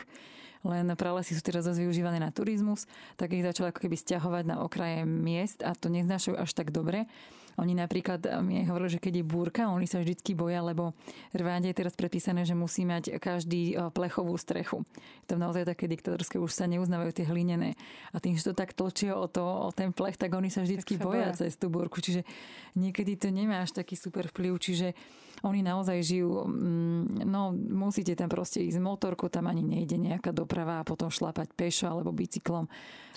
len pralesy sú teraz zase využívané na turizmus, tak ich začali ako keby stiahovať na okraje miest a to neznášajú až tak dobre. Oni napríklad mi aj hovorili, že keď je búrka, oni sa vždycky boja, lebo Rwande je teraz predpísané, že musí mať každý e, plechovú strechu. Je to naozaj také diktatorské, už sa neuznávajú tie hlinené. A tým, že to tak točia o, to, o ten plech, tak oni sa vždycky sa boja, boja cez tú búrku. Čiže niekedy to nemá až taký super vplyv. Čiže oni naozaj žijú, mm, no musíte tam proste ísť motorku, tam ani nejde nejaká doprava a potom šlapať pešo alebo bicyklom.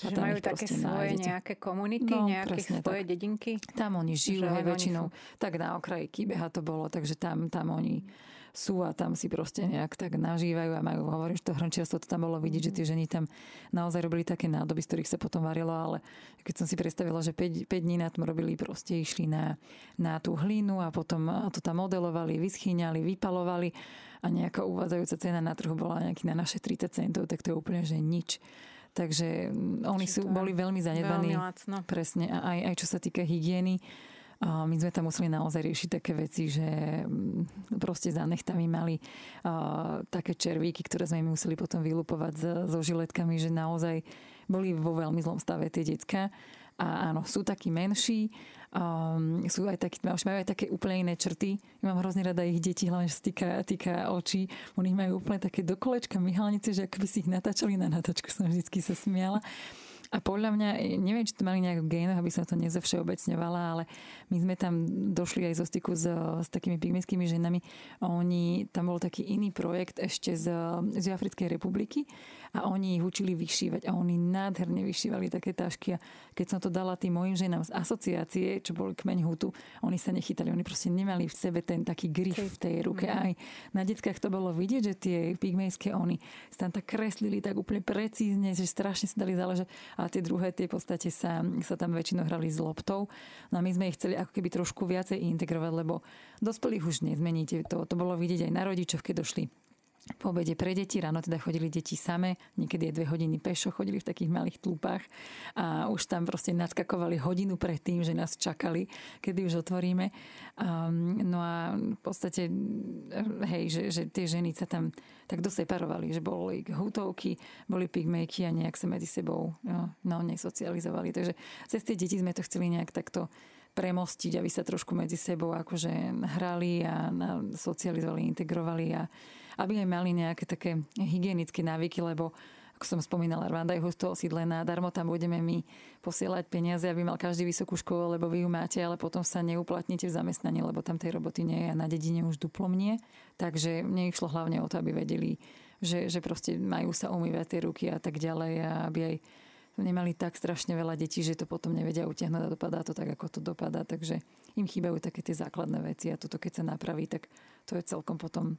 Čiže majú také svoje nájdete. nejaké komunity, no, nejaké svoje tak. dedinky? Tam oni žijú, hej, väčšinou. Sú... Tak na okraji Kybeha to bolo, takže tam, tam oni sú a tam si proste nejak tak nažívajú a majú, hovorím, že to hrnčiarstvo to tam bolo vidieť, že tie ženy tam naozaj robili také nádoby, z ktorých sa potom varilo, ale keď som si predstavila, že 5, 5 dní na tom robili, proste išli na, na tú hlinu a potom to tam modelovali, vyschýňali, vypalovali a nejaká uvádzajúca cena na trhu bola nejaký na naše 30 centov, tak to je úplne, že nič. Takže mm, oni sú, boli veľmi zanedbaní. Veľmi Presne. A aj, aj čo sa týka hygieny, my sme tam museli naozaj riešiť také veci, že mm, proste za nechtami mali také červíky, ktoré sme im museli potom vylupovať so, žiletkami, že naozaj boli vo veľmi zlom stave tie decka. A áno, sú takí menší, um, sú aj takí, majú aj také úplne iné črty. Ja mám hrozne rada ich deti, hlavne čo sa týka, týka očí. Oni majú úplne také dokolečka myhalnice, že ako by si ich natáčali na natačku, som vždycky sa smiala. A podľa mňa, neviem, či to mali nejak v aby som to nezovšeobecňovala, ale my sme tam došli aj zo styku s, s takými pygmejskými ženami. Oni, tam bol taký iný projekt ešte z, z Africkej republiky a oni ich učili vyšívať a oni nádherne vyšívali také tašky a keď som to dala tým mojim ženám z asociácie, čo boli kmeň Hutu, oni sa nechytali, oni proste nemali v sebe ten taký grif v tej ruke. Mm. Aj na deckách to bolo vidieť, že tie pygmejské oni sa tam tak kreslili tak úplne precízne, že strašne sa dali záležať a tie druhé tie podstate sa, sa tam väčšinou hrali s loptou. No a my sme ich chceli ako keby trošku viacej integrovať, lebo dospelých už nezmeníte. To, to bolo vidieť aj na rodičov, keď došli po obede pre deti. Ráno teda chodili deti same, niekedy aj dve hodiny pešo, chodili v takých malých tlupách a už tam proste nadskakovali hodinu pred tým, že nás čakali, kedy už otvoríme. Um, no a v podstate, hej, že, že tie ženy sa tam tak doseparovali, že boli hutovky, boli pigmejky a nejak sa medzi sebou no, no, nesocializovali. Takže cez tie deti sme to chceli nejak takto premostiť, aby sa trošku medzi sebou akože hrali a socializovali, integrovali a aby aj mali nejaké také hygienické návyky, lebo ako som spomínala, Rwanda je husto osídlená, darmo tam budeme my posielať peniaze, aby mal každý vysokú školu, lebo vy ju máte, ale potom sa neuplatníte v zamestnaní, lebo tam tej roboty nie je a na dedine už duplom nie. Takže mne išlo hlavne o to, aby vedeli, že, že proste majú sa umývať tie ruky a tak ďalej a aby aj nemali tak strašne veľa detí, že to potom nevedia utiahnuť a dopadá to tak, ako to dopadá. Takže im chýbajú také tie základné veci a toto keď sa napraví, tak to je celkom potom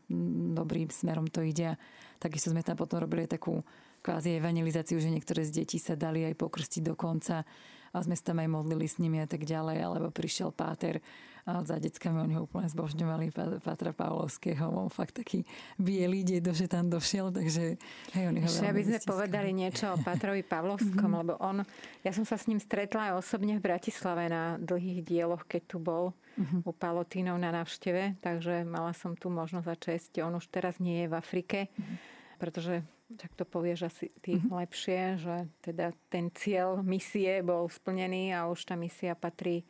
dobrým smerom to ide. A takisto sme tam potom robili takú kvázi evangelizáciu, že niektoré z detí sa dali aj pokrstiť do konca a sme sa tam aj modlili s nimi a tak ďalej, alebo prišiel páter a za deckami oni ho úplne zbožňovali Pátra Pavlovského, on fakt taký bielý dedo, že tam došiel, takže hej, oni ho Ešte, aby sme povedali niečo o Pátrovi Pavlovskom, mhm. lebo on, ja som sa s ním stretla aj osobne v Bratislave na dlhých dieloch, keď tu bol uh-huh. u Palotínov na návšteve, takže mala som tu možnosť za česť. On už teraz nie je v Afrike, uh-huh. pretože tak to povieš asi ty mm-hmm. lepšie, že teda ten cieľ misie bol splnený a už tá misia patrí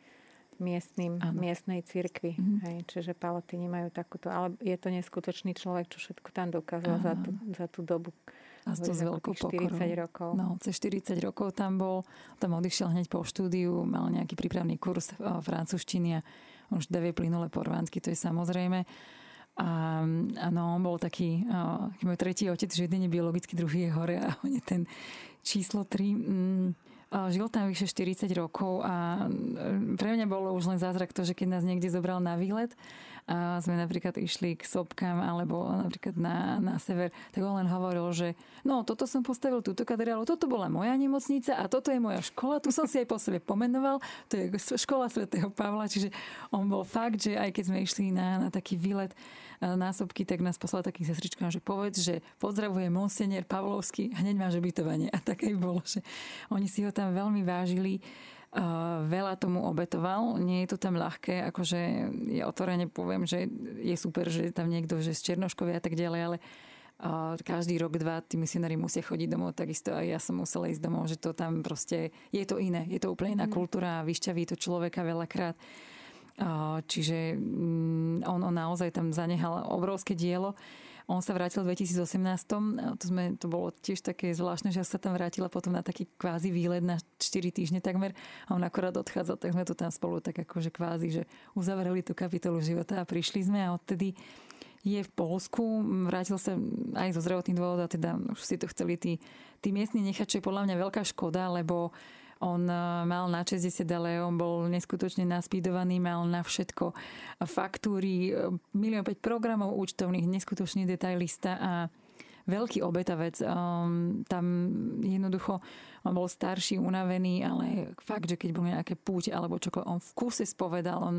miestnym, miestnej cirkvi. Mm-hmm. Hej, čiže Palatíni majú takúto, ale je to neskutočný človek, čo všetko tam dokázal za tú, za tú dobu. A to s veľkou 40 rokov. No, cez 40 rokov tam bol, tam odišiel hneď po štúdiu, mal nejaký prípravný kurz o francúzštiny a on už devie plynule po rvánsky, to je samozrejme. A, no, on bol taký, môj tretí otec, že jeden je biologický, druhý je hore a on je ten číslo 3. Mm, žil tam vyše 40 rokov a pre mňa bolo už len zázrak to, že keď nás niekde zobral na výlet a sme napríklad išli k Sobkám alebo napríklad na, na sever, tak on len hovoril, že no toto som postavil túto katedrálu, toto bola moja nemocnica a toto je moja škola, tu som si aj po sebe pomenoval, to je škola svätého Pavla, čiže on bol fakt, že aj keď sme išli na, na taký výlet e, násobky, tak nás poslal takým sestričkám, že povedz, že pozdravuje monsignor Pavlovský, hneď máš ubytovanie. A tak aj bolo, že oni si ho tam veľmi vážili veľa tomu obetoval. Nie je to tam ľahké, akože ja otvorene poviem, že je super, že tam niekto, že z Černoškovia a tak ďalej, ale každý rok, dva tí misionári musia chodiť domov, takisto aj ja som musela ísť domov, že to tam proste je to iné, je to úplne iná mm. kultúra a vyšťaví to človeka veľakrát. Čiže mm, on, on naozaj tam zanehal obrovské dielo. On sa vrátil v 2018. To, sme, to bolo tiež také zvláštne, že sa tam vrátila potom na taký kvázi výlet na 4 týždne takmer. A on akorát odchádzal, tak sme tu tam spolu tak akože kvázi, že uzavreli tú kapitolu života a prišli sme a odtedy je v Polsku, vrátil sa aj zo zdravotných dôvodov a teda už si to chceli tí, tí miestni nechať, čo je podľa mňa veľká škoda, lebo on e, mal na 60, ale on bol neskutočne naspídovaný, mal na všetko faktúry, e, milión 5 programov účtovných, neskutočný detailista a veľký obetavec. Um, tam jednoducho on bol starší, unavený, ale fakt, že keď bol nejaké púť alebo čo, on v kuse spovedal, on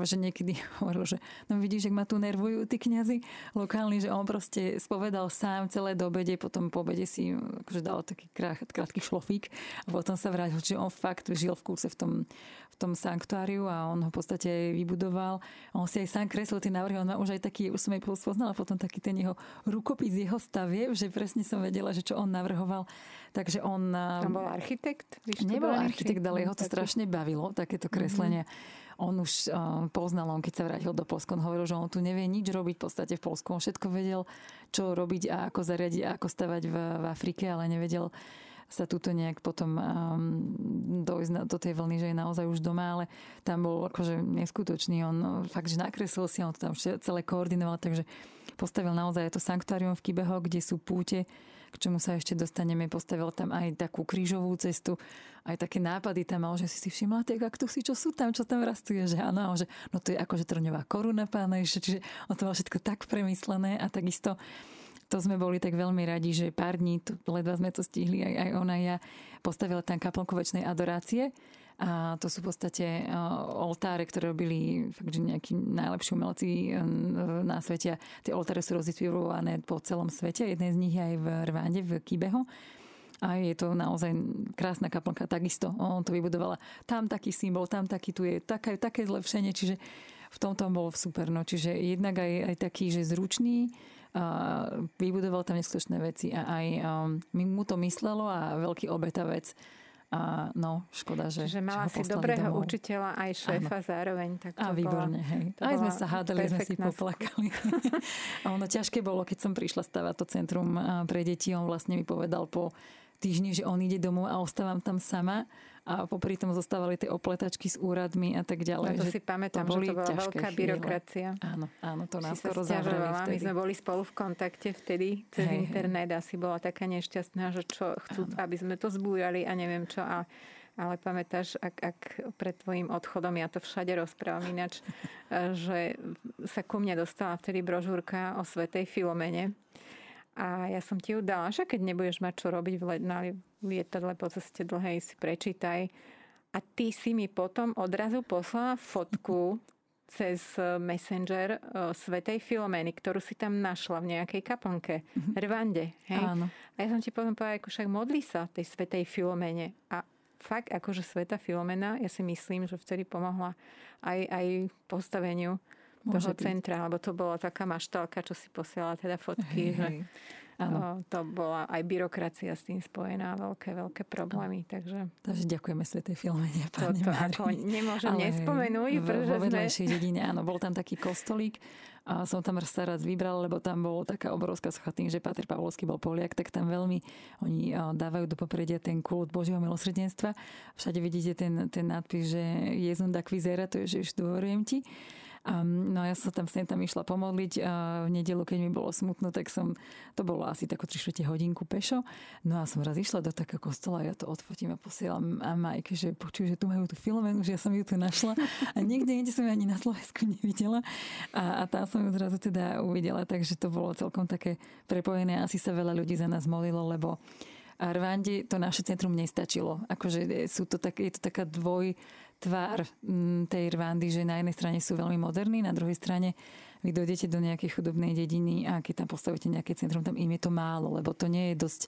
že niekedy *laughs* hovoril, že no vidíš, že ma tu nervujú tí kňazi lokálni, že on proste spovedal sám celé do obede, potom po obede si akože dal taký krátky šlofík a potom sa vrátil, že on fakt žil v kúse v tom, v tom sanktuáriu a on ho v podstate vybudoval. On si aj sám kreslil tie návrhy, on má už aj taký, už som aj poznala potom taký ten jeho rukopis jeho stavie, že presne som vedela, že čo on navrhoval. Takže on... Tam bol architekt? Nebol architekt, ale jeho to strašne bavilo, takéto kreslenie. Mm-hmm on už uh, poznal, on keď sa vrátil do Polska, on hovoril, že on tu nevie nič robiť v podstate v Polsku. On všetko vedel, čo robiť a ako zariadiť a ako stavať v, v Afrike, ale nevedel sa tuto nejak potom um, dojsť na, do tej vlny, že je naozaj už doma, ale tam bol akože neskutočný. On no, fakt, že nakreslil si, on to tam celé koordinoval, takže postavil naozaj to sanktuárium v Kibeho, kde sú púte k čomu sa ešte dostaneme. Postavil tam aj takú krížovú cestu, aj také nápady tam mal, že si si všimla tie kaktusy, čo sú tam, čo tam rastuje, že áno, že no to je akože trňová koruna pána ešte, čiže on to mal všetko tak premyslené a takisto to sme boli tak veľmi radi, že pár dní, to, ledva sme to stihli, aj, aj ona ja, postavila tam kaplnku väčšnej adorácie a to sú v podstate oltáre, ktoré robili fakt, že nejakí najlepší umelci na svete. Tie oltáre sú rozdistribuované po celom svete. Jedné z nich je aj v Rwande, v Kibeho. A je to naozaj krásna kaplnka. Takisto on to vybudovala. Tam taký symbol, tam taký, tu je také, také zlepšenie. Čiže v tomto bol super. No. Čiže jednak aj, aj taký, že zručný, a vybudoval tam neskutočné veci a aj um, mu to myslelo a veľký obetavec a no, škoda, že Že mala si dobrého domov. učiteľa aj šéfa Áno. zároveň. Tak to a výborne, bola, hej. Aj sme sa hádali, sme si poplakali. *laughs* a ono ťažké bolo, keď som prišla stavať to centrum pre deti, on vlastne mi povedal po týždni, že on ide domov a ostávam tam sama a popri tom zostávali tie opletačky s úradmi a tak ďalej. No to si pamätám, to že to bola veľká chvíle. byrokracia. Áno, áno, to nás skoro My sme boli spolu v kontakte vtedy cez hej, internet a si bola taká nešťastná, že čo chcú, áno. aby sme to zbújali a neviem čo. A, ale pamätáš, ak, ak pred tvojim odchodom, ja to všade rozprávam ináč, *laughs* že sa ku mne dostala vtedy brožúrka o Svetej Filomene a ja som ti ju dala, že keď nebudeš mať čo robiť v na lietadle po ceste dlhej, si prečítaj. A ty si mi potom odrazu poslala fotku cez e, Messenger uh, Svetej Filomény, ktorú si tam našla v nejakej kaplnke. Mm-hmm. Rwande. Hej? Áno. A ja som ti potom povedala, ako však modli sa tej Svetej Filomene. A fakt, akože Sveta Filomena, ja si myslím, že vtedy pomohla aj, aj postaveniu toho byť. centra, lebo to bola taká maštalka, čo si posielala teda fotky, hej, že hej. Áno. To bola aj byrokracia s tým spojená, veľké, veľké problémy. Takže, takže ďakujeme Svetej Filomene, pani Toto ako nemôžem Ale nespomenúť. V, vo vedľajšej sme... dedine, áno, bol tam taký kostolík a som tam sa raz vybral, lebo tam bol taká obrovská socha tým, že Pater Pavlovský bol Poliak, tak tam veľmi oni dávajú do popredia ten kult Božieho milosrdenstva. Všade vidíte ten, ten nadpis, že Jezun da Quizera, to je, že už dôverujem ti. Um, no ja som tam sem tam išla pomodliť a v nedelu, keď mi bolo smutno, tak som, to bolo asi takú 3 hodinku pešo. No a som raz išla do takého kostola, ja to odfotím a posielam a Majke, že počuj, že tu majú tú filomenu, že ja som ju tu našla a nikde, nikde som ju ani na Slovensku nevidela. A, a tam som ju zrazu teda uvidela, takže to bolo celkom také prepojené. Asi sa veľa ľudí za nás molilo, lebo a Rwande to naše centrum nestačilo. Akože sú to tak, je to taká dvoj, tvár mm, tej Rwandy, že na jednej strane sú veľmi moderní, na druhej strane vy dojdete do nejakej chudobnej dediny a keď tam postavíte nejaké centrum, tam im je to málo, lebo to nie je dosť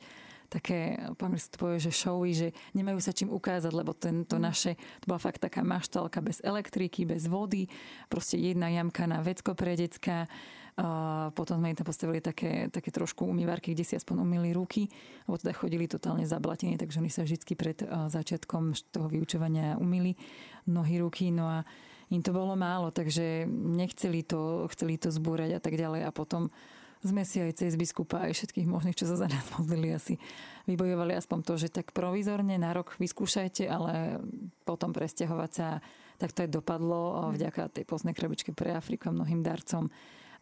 také, po sa to povie, že showy, že nemajú sa čím ukázať, lebo tento mm. naše, to bola fakt taká maštalka bez elektriky, bez vody, proste jedna jamka na vecko pre decka, a potom sme im tam postavili také, také trošku umývarky, kde si aspoň umýli ruky, lebo teda chodili totálne zablatení, takže oni sa vždy pred začiatkom toho vyučovania umýli nohy, ruky, no a im to bolo málo, takže nechceli to, chceli to zbúrať a tak ďalej. A potom sme si aj cez biskupa aj všetkých možných, čo sa za nás modlili, asi vybojovali aspoň to, že tak provizorne na rok vyskúšajte, ale potom presťahovať sa, tak to aj dopadlo. Vďaka tej postnej krabičke pre Afriku a mnohým darcom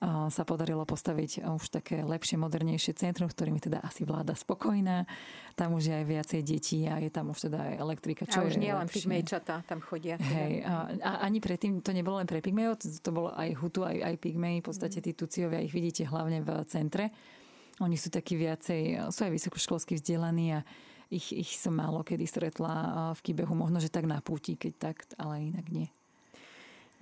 sa podarilo postaviť už také lepšie, modernejšie centrum, s ktorými teda asi vláda spokojná. Tam už je aj viacej detí a je tam už teda aj elektrika. Čo a už nie len pigmejčatá tam chodia. Teda. Hej, a, a, ani predtým to nebolo len pre pigmejov, to, to bolo aj hutu, aj, aj pigmej. V podstate tí tuciovia ich vidíte hlavne v centre. Oni sú takí viacej, sú aj vysokoškolsky vzdelaní a ich, ich som málo kedy stretla v Kybehu. Možno, že tak na púti, keď tak, ale inak nie.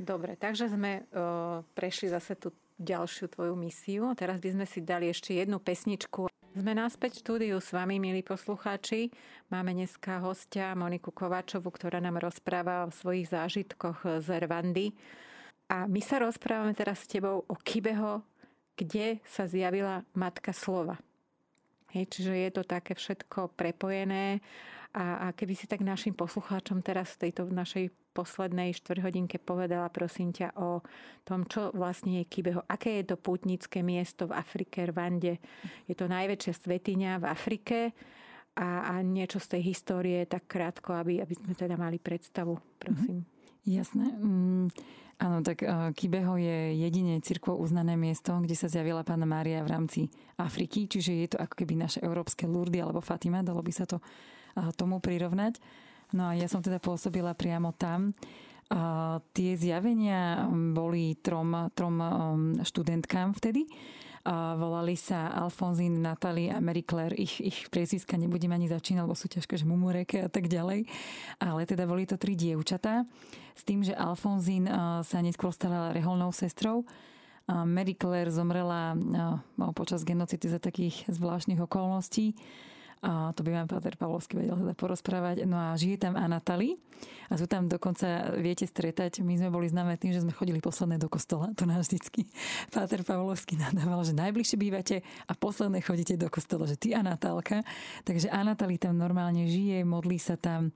Dobre, takže sme uh, prešli zase tú ďalšiu tvoju misiu. Teraz by sme si dali ešte jednu pesničku. Sme náspäť v štúdiu s vami, milí poslucháči. Máme dneska hostia Moniku Kováčovu, ktorá nám rozpráva o svojich zážitkoch z Rwandy. A my sa rozprávame teraz s tebou o Kibeho, kde sa zjavila Matka Slova. Hej, čiže je to také všetko prepojené a, a keby si tak našim poslucháčom teraz v tejto našej poslednej štvrhodinke povedala, prosím ťa, o tom, čo vlastne je Kibeho. Aké je to pútnické miesto v Afrike, Rwande? Je to najväčšia svetiňa v Afrike a, a niečo z tej histórie tak krátko, aby, aby sme teda mali predstavu, prosím. Mm-hmm. Jasné. Mm, áno, tak uh, Kibeho je jediné cirkvo uznané miesto, kde sa zjavila pána Mária v rámci Afriky, čiže je to ako keby naše európske Lurdy alebo Fatima, dalo by sa to tomu prirovnať. No a ja som teda pôsobila priamo tam. A tie zjavenia boli trom, trom um, študentkám vtedy. A volali sa Alfonzín, Natalie a Mary Claire. Ich, ich priezviska nebudem ani začínať, lebo sú ťažké, že mumureke a tak ďalej. Ale teda boli to tri dievčatá. S tým, že Alfonzín sa neskôr stala reholnou sestrou. Mary Claire zomrela počas genocidy za takých zvláštnych okolností a to by vám Páter Pavlovský vedel teda porozprávať. No a žije tam Anatali a sú tam dokonca, viete stretať, my sme boli známe tým, že sme chodili posledné do kostola, to nás vždycky Páter Pavlovský nadával, že najbližšie bývate a posledné chodíte do kostola, že ty a Natálka. Takže Anatali tam normálne žije, modlí sa tam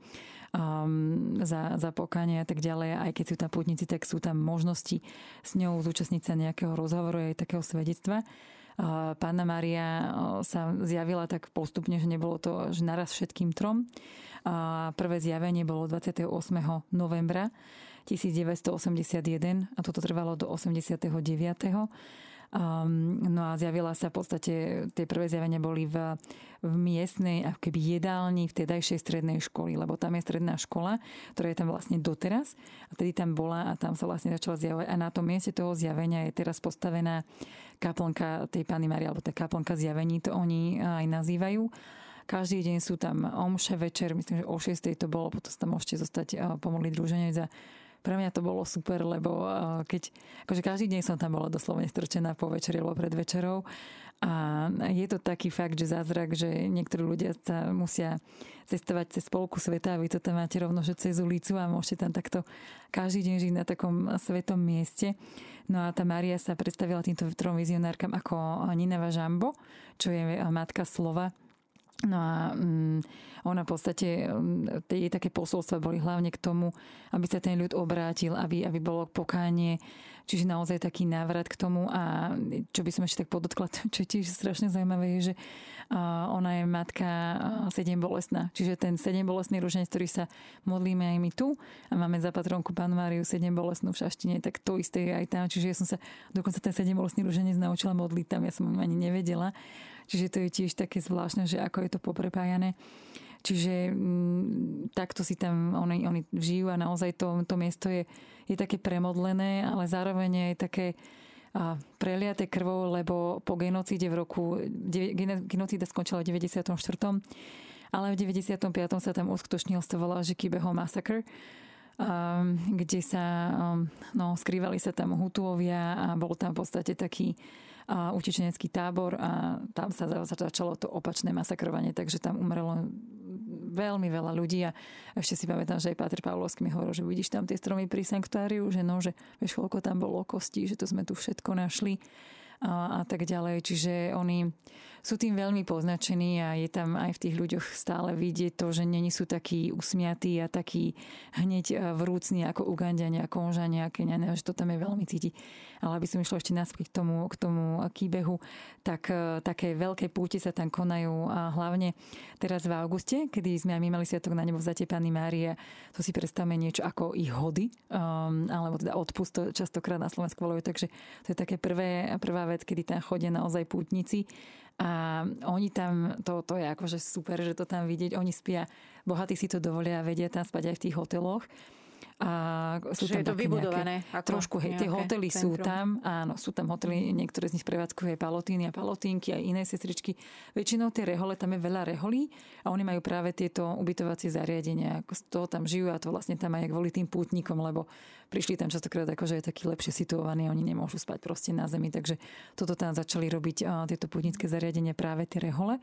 um, za, za pokanie a tak ďalej. Aj keď sú tam putníci, tak sú tam možnosti s ňou zúčastniť sa nejakého rozhovoru aj takého svedectva. Pána Maria sa zjavila tak postupne, že nebolo to že naraz všetkým trom. Prvé zjavenie bolo 28. novembra 1981 a toto trvalo do 89. Um, no a zjavila sa v podstate, tie prvé zjavenia boli v, v miestnej ako keby jedálni v tedajšej strednej školy, lebo tam je stredná škola, ktorá je tam vlastne doteraz. A tedy tam bola a tam sa vlastne začala zjavovať. A na tom mieste toho zjavenia je teraz postavená kaplnka tej Pany Marie, alebo tá kaplnka zjavení, to oni aj nazývajú. Každý deň sú tam omše večer, myslím, že o 6. to bolo, potom tam môžete zostať pomodliť druženec za pre mňa to bolo super, lebo keď, akože každý deň som tam bola doslovne strčená po večeri alebo pred večerou a je to taký fakt, že zázrak, že niektorí ľudia sa musia cestovať cez spolku sveta a vy to tam máte rovno, že cez ulicu a môžete tam takto každý deň žiť na takom svetom mieste. No a tá Maria sa predstavila týmto trom vizionárkam ako Nineva Žambo, čo je matka slova No a um, ona v podstate, um, tie také posolstva boli hlavne k tomu, aby sa ten ľud obrátil, aby, aby bolo pokánie, čiže naozaj taký návrat k tomu. A čo by som ešte tak podotkla, *laughs* čo je tiež strašne zaujímavé, je, že ona je matka sedem bolestná, čiže ten sedem bolestný rúženec, ktorý sa modlíme aj my tu a máme za patronku Pánu Máriu sedem bolestnú v šaštine, tak to isté je aj tam, čiže ja som sa dokonca ten sedem bolestný rúženec naučila modliť tam, ja som ani nevedela Čiže to je tiež také zvláštne, že ako je to poprepájané. Čiže m, mm, takto si tam oni, oni žijú a naozaj to, to miesto je, je také premodlené, ale zároveň je také a preliaté krvou, lebo po genocíde v roku, genocída skončila v 94. Ale v 95. sa tam uskutočnil to volá, že Kibeho Massacre, um, kde sa, no, skrývali sa tam Hutuovia a bol tam v podstate taký a utečenecký tábor a tam sa začalo to opačné masakrovanie, takže tam umrelo veľmi veľa ľudí a ešte si pamätám, že aj Páter Pavlovský mi hovoril, že vidíš tam tie stromy pri sanktuáriu, že no, že vieš, koľko tam bolo kostí, že to sme tu všetko našli a, tak ďalej. Čiže oni sú tým veľmi poznačení a je tam aj v tých ľuďoch stále vidieť to, že není sú takí usmiatí a takí hneď e, vrúcni ako Ugandania, Konžania, Keniania, že to tam je veľmi cíti. Ale aby som išla ešte naspäť k tomu, k tomu kýbehu, tak e, také veľké púte sa tam konajú a hlavne teraz v auguste, kedy sme aj my mali sviatok na nebo vzatie Panny Márie, to si predstavme niečo ako ich hody, um, alebo teda odpust, to častokrát na Slovensku volajú, takže to je také prvé, prvá vec, kedy tam chodia naozaj pútnici a oni tam, to, to je akože super, že to tam vidieť, oni spia, bohatí si to dovolia a vedia tam spať aj v tých hoteloch. A sú tam je to vybudované? Nejaké, ako trošku, hej, tie hotely centrum. sú tam, áno, sú tam hotely, niektoré z nich prevádzkujú aj palotíny a palotínky, aj iné sestričky. Väčšinou tie rehole, tam je veľa reholí a oni majú práve tieto ubytovacie zariadenia, z toho tam žijú a to vlastne tam aj kvôli tým pútnikom, lebo prišli tam častokrát akože je taký lepšie situovaní, oni nemôžu spať proste na zemi, takže toto tam začali robiť tieto pútnické zariadenia práve tie rehole.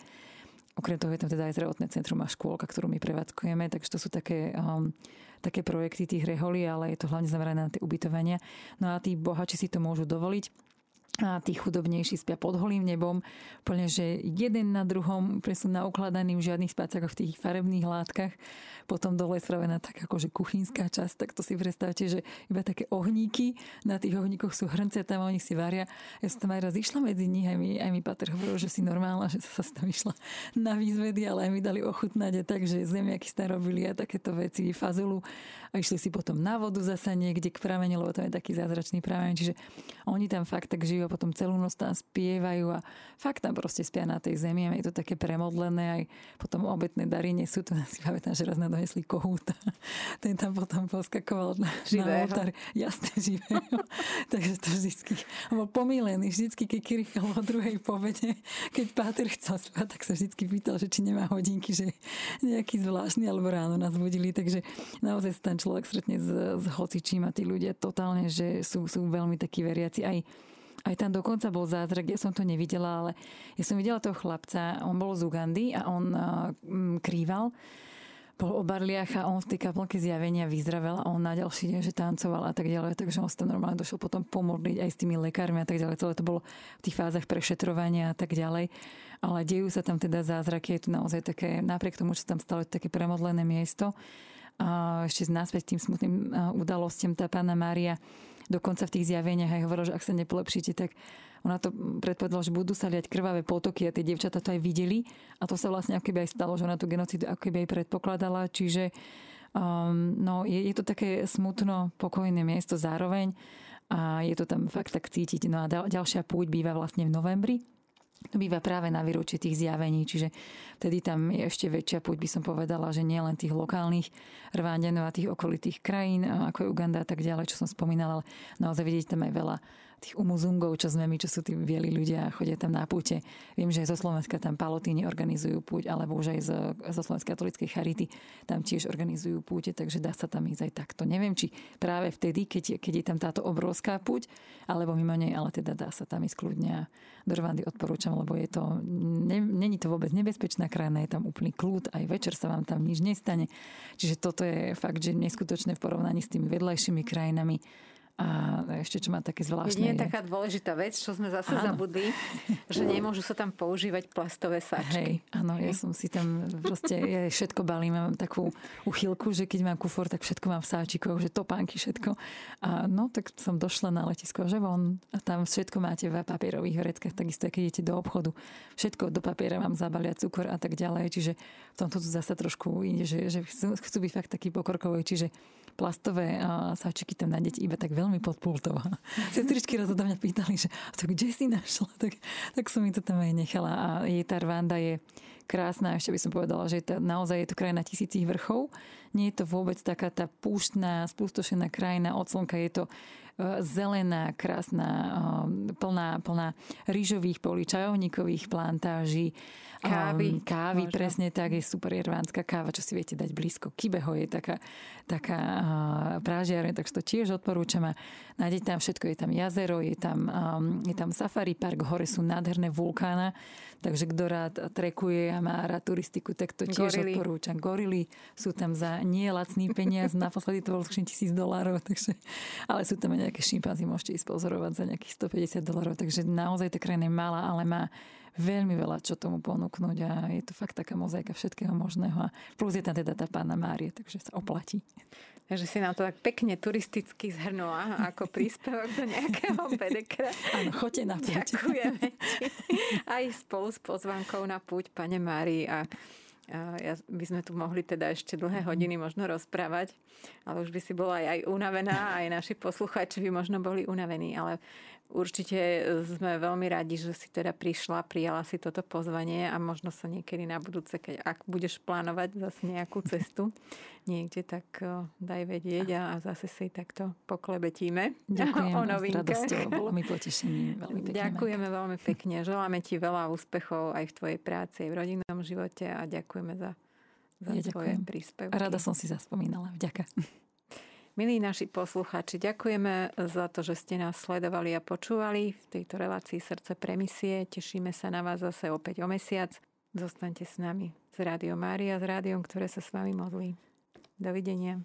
Okrem toho je tam teda aj zdravotné centrum a škôlka, ktorú my prevádzkujeme, takže to sú také um, také projekty tých reholí, ale je to hlavne zamerané na tie ubytovania. No a tí bohači si to môžu dovoliť a tí chudobnejší spia pod holým nebom, úplne, že jeden na druhom úplne sú naukladaní v žiadnych spacákoch v tých farebných látkach. Potom dole je spravená tak akože kuchynská časť, tak to si predstavte, že iba také ohníky, na tých ohníkoch sú hrnce, tam oni si varia. Ja som tam aj raz išla medzi nich, aj mi, aj mi Pater hovoril, že si normálna, že sa tam išla na výzvedy, ale aj mi dali ochutnať a tak, že zemiaky tam robili a takéto veci, fazulu a išli si potom na vodu zasa niekde k pramene, lebo tam je taký zázračný prameň, čiže oni tam fakt tak žijú a potom celú noc tam spievajú a fakt tam proste spia na tej zemi a je to také premodlené aj potom obetné dary nesú. To si pamätám, že raz na donesli kohúta. *laughs* Ten tam potom poskakoval na, živého. na oltár. Jasné, živého. *laughs* Takže to vždycky bol pomílený. Vždycky, keď Kirichal o druhej povede, keď Páter chcel spať, tak sa vždycky pýtal, že či nemá hodinky, že nejaký zvláštny, alebo ráno nás budili. Takže naozaj sa ten človek stretne s, s hocičím a tí ľudia totálne, že sú, sú veľmi takí veriaci. Aj aj tam dokonca bol zázrak, ja som to nevidela, ale ja som videla toho chlapca, on bol z Ugandy a on uh, krýval, bol o a on v tej kaplnke zjavenia vyzdravel a on na ďalší deň, že tancoval a tak ďalej, takže on sa normálne došiel potom pomodliť aj s tými lekármi a tak ďalej. Celé to bolo v tých fázach prešetrovania a tak ďalej. Ale dejú sa tam teda zázraky, je tu naozaj také, napriek tomu, že tam stále také premodlené miesto, a ešte náspäť tým smutným udalostiam tá pána Mária dokonca v tých zjaveniach aj hovorila, že ak sa nepolepšíte, tak ona to predpovedala, že budú sa liať krvavé potoky a tie dievčatá to aj videli. A to sa vlastne ako keby aj stalo, že ona tú genocidu ako keby aj predpokladala, čiže um, no, je, je to také smutno, pokojné miesto zároveň a je to tam fakt tak cítiť. No a ďalšia púť býva vlastne v novembri, to býva práve na výročie tých zjavení, čiže vtedy tam je ešte väčšia púť, by som povedala, že nie len tých lokálnych Rwandianov a tých okolitých krajín, ako je Uganda a tak ďalej, čo som spomínala, ale naozaj vidieť tam aj veľa tých umuzungov, čo sme my, čo sú tí bieli ľudia a chodia tam na púte. Viem, že aj zo Slovenska tam palotíny organizujú púť, alebo už aj zo, zo Slovenskej katolíckej charity tam tiež organizujú púte, takže dá sa tam ísť aj takto. Neviem, či práve vtedy, keď, keď je tam táto obrovská púť, alebo mimo nej, ale teda dá sa tam ísť kľudne a do Rwandy odporúčam, lebo je to, ne, není to vôbec nebezpečná krajina, je tam úplný kľud, aj večer sa vám tam nič nestane. Čiže toto je fakt, že neskutočné v porovnaní s tými vedľajšími krajinami a ešte čo má také zvláštne... Nie je taká dôležitá vec, čo sme zase áno. zabudli, *laughs* že nemôžu sa tam používať plastové sáčky. Hej, áno, Hej. ja som si tam proste, ja všetko balím, mám takú uchylku, že keď mám kufor, tak všetko mám v sáčikoch, že topánky, všetko. A no, tak som došla na letisko, že von, a tam všetko máte v papierových vreckách, takisto keď idete do obchodu. Všetko do papiera mám zabalia, cukor a tak ďalej, čiže v tomto zase trošku ide, že, že chcú byť fakt taký pokorkový, čiže plastové sáčiky tam nájdete iba tak veľmi podpultovo. *laughs* Sestričky raz odo mňa pýtali, že to kde si našla? *laughs* Tak, tak som mi to tam aj nechala. A jej tá Rwanda je krásna, ešte by som povedala, že tá, naozaj je to krajina tisícich vrchov. Nie je to vôbec taká tá púštna, spustošená krajina od slnka. Je to zelená, krásna, plná, plná rýžových polí, čajovníkových plantáží, Kávy. Um, kávy, možno. presne tak, je super jervánska káva, čo si viete dať blízko. Kibeho je taká, taká uh, prážiareň, takže to tiež odporúčam. A nájdete tam všetko, je tam jazero, je tam, um, je tam safari park, hore sú nádherné vulkána, takže kto rád trekuje a má rád turistiku, tak to tiež Gorily. odporúčam. Gorily sú tam za nie lacný peniaz, *laughs* naposledy to bolo tisíc dolárov, takže, ale sú tam aj nejaké šimpanzi, môžete ísť pozorovať za nejakých 150 dolárov, takže naozaj tá krajina je malá, ale má veľmi veľa čo tomu ponúknuť a je to fakt taká mozaika všetkého možného. A plus je tam teda tá pána Mária, takže sa oplatí. Takže si nám to tak pekne turisticky zhrnula ako príspevok do nejakého *laughs* pedekra. Áno, choďte na púť. Ďakujeme ti. Aj spolu s pozvánkou na púť, pane Mári. A ja, by sme tu mohli teda ešte dlhé hodiny možno rozprávať, ale už by si bola aj, aj unavená, aj naši posluchači by možno boli unavení, ale Určite sme veľmi radi, že si teda prišla, prijala si toto pozvanie a možno sa niekedy na budúce, keď ak budeš plánovať zase nejakú *laughs* cestu niekde, tak daj vedieť a, zase si takto poklebetíme *laughs* Ďakujem o novinkách. *laughs* Bolo mi potešením. Veľmi pekne. Ďakujeme veľmi pekne. Želáme ti veľa úspechov aj v tvojej práci, aj v rodinnom živote a ďakujeme za, za ja tvoje príspevky. Rada som si zaspomínala. Ďakujem. Milí naši posluchači, ďakujeme za to, že ste nás sledovali a počúvali v tejto relácii Srdce premisie. Tešíme sa na vás zase opäť o mesiac. Zostaňte s nami z Rádio Mária, s rádiom, ktoré sa s vami modlí. Dovidenia.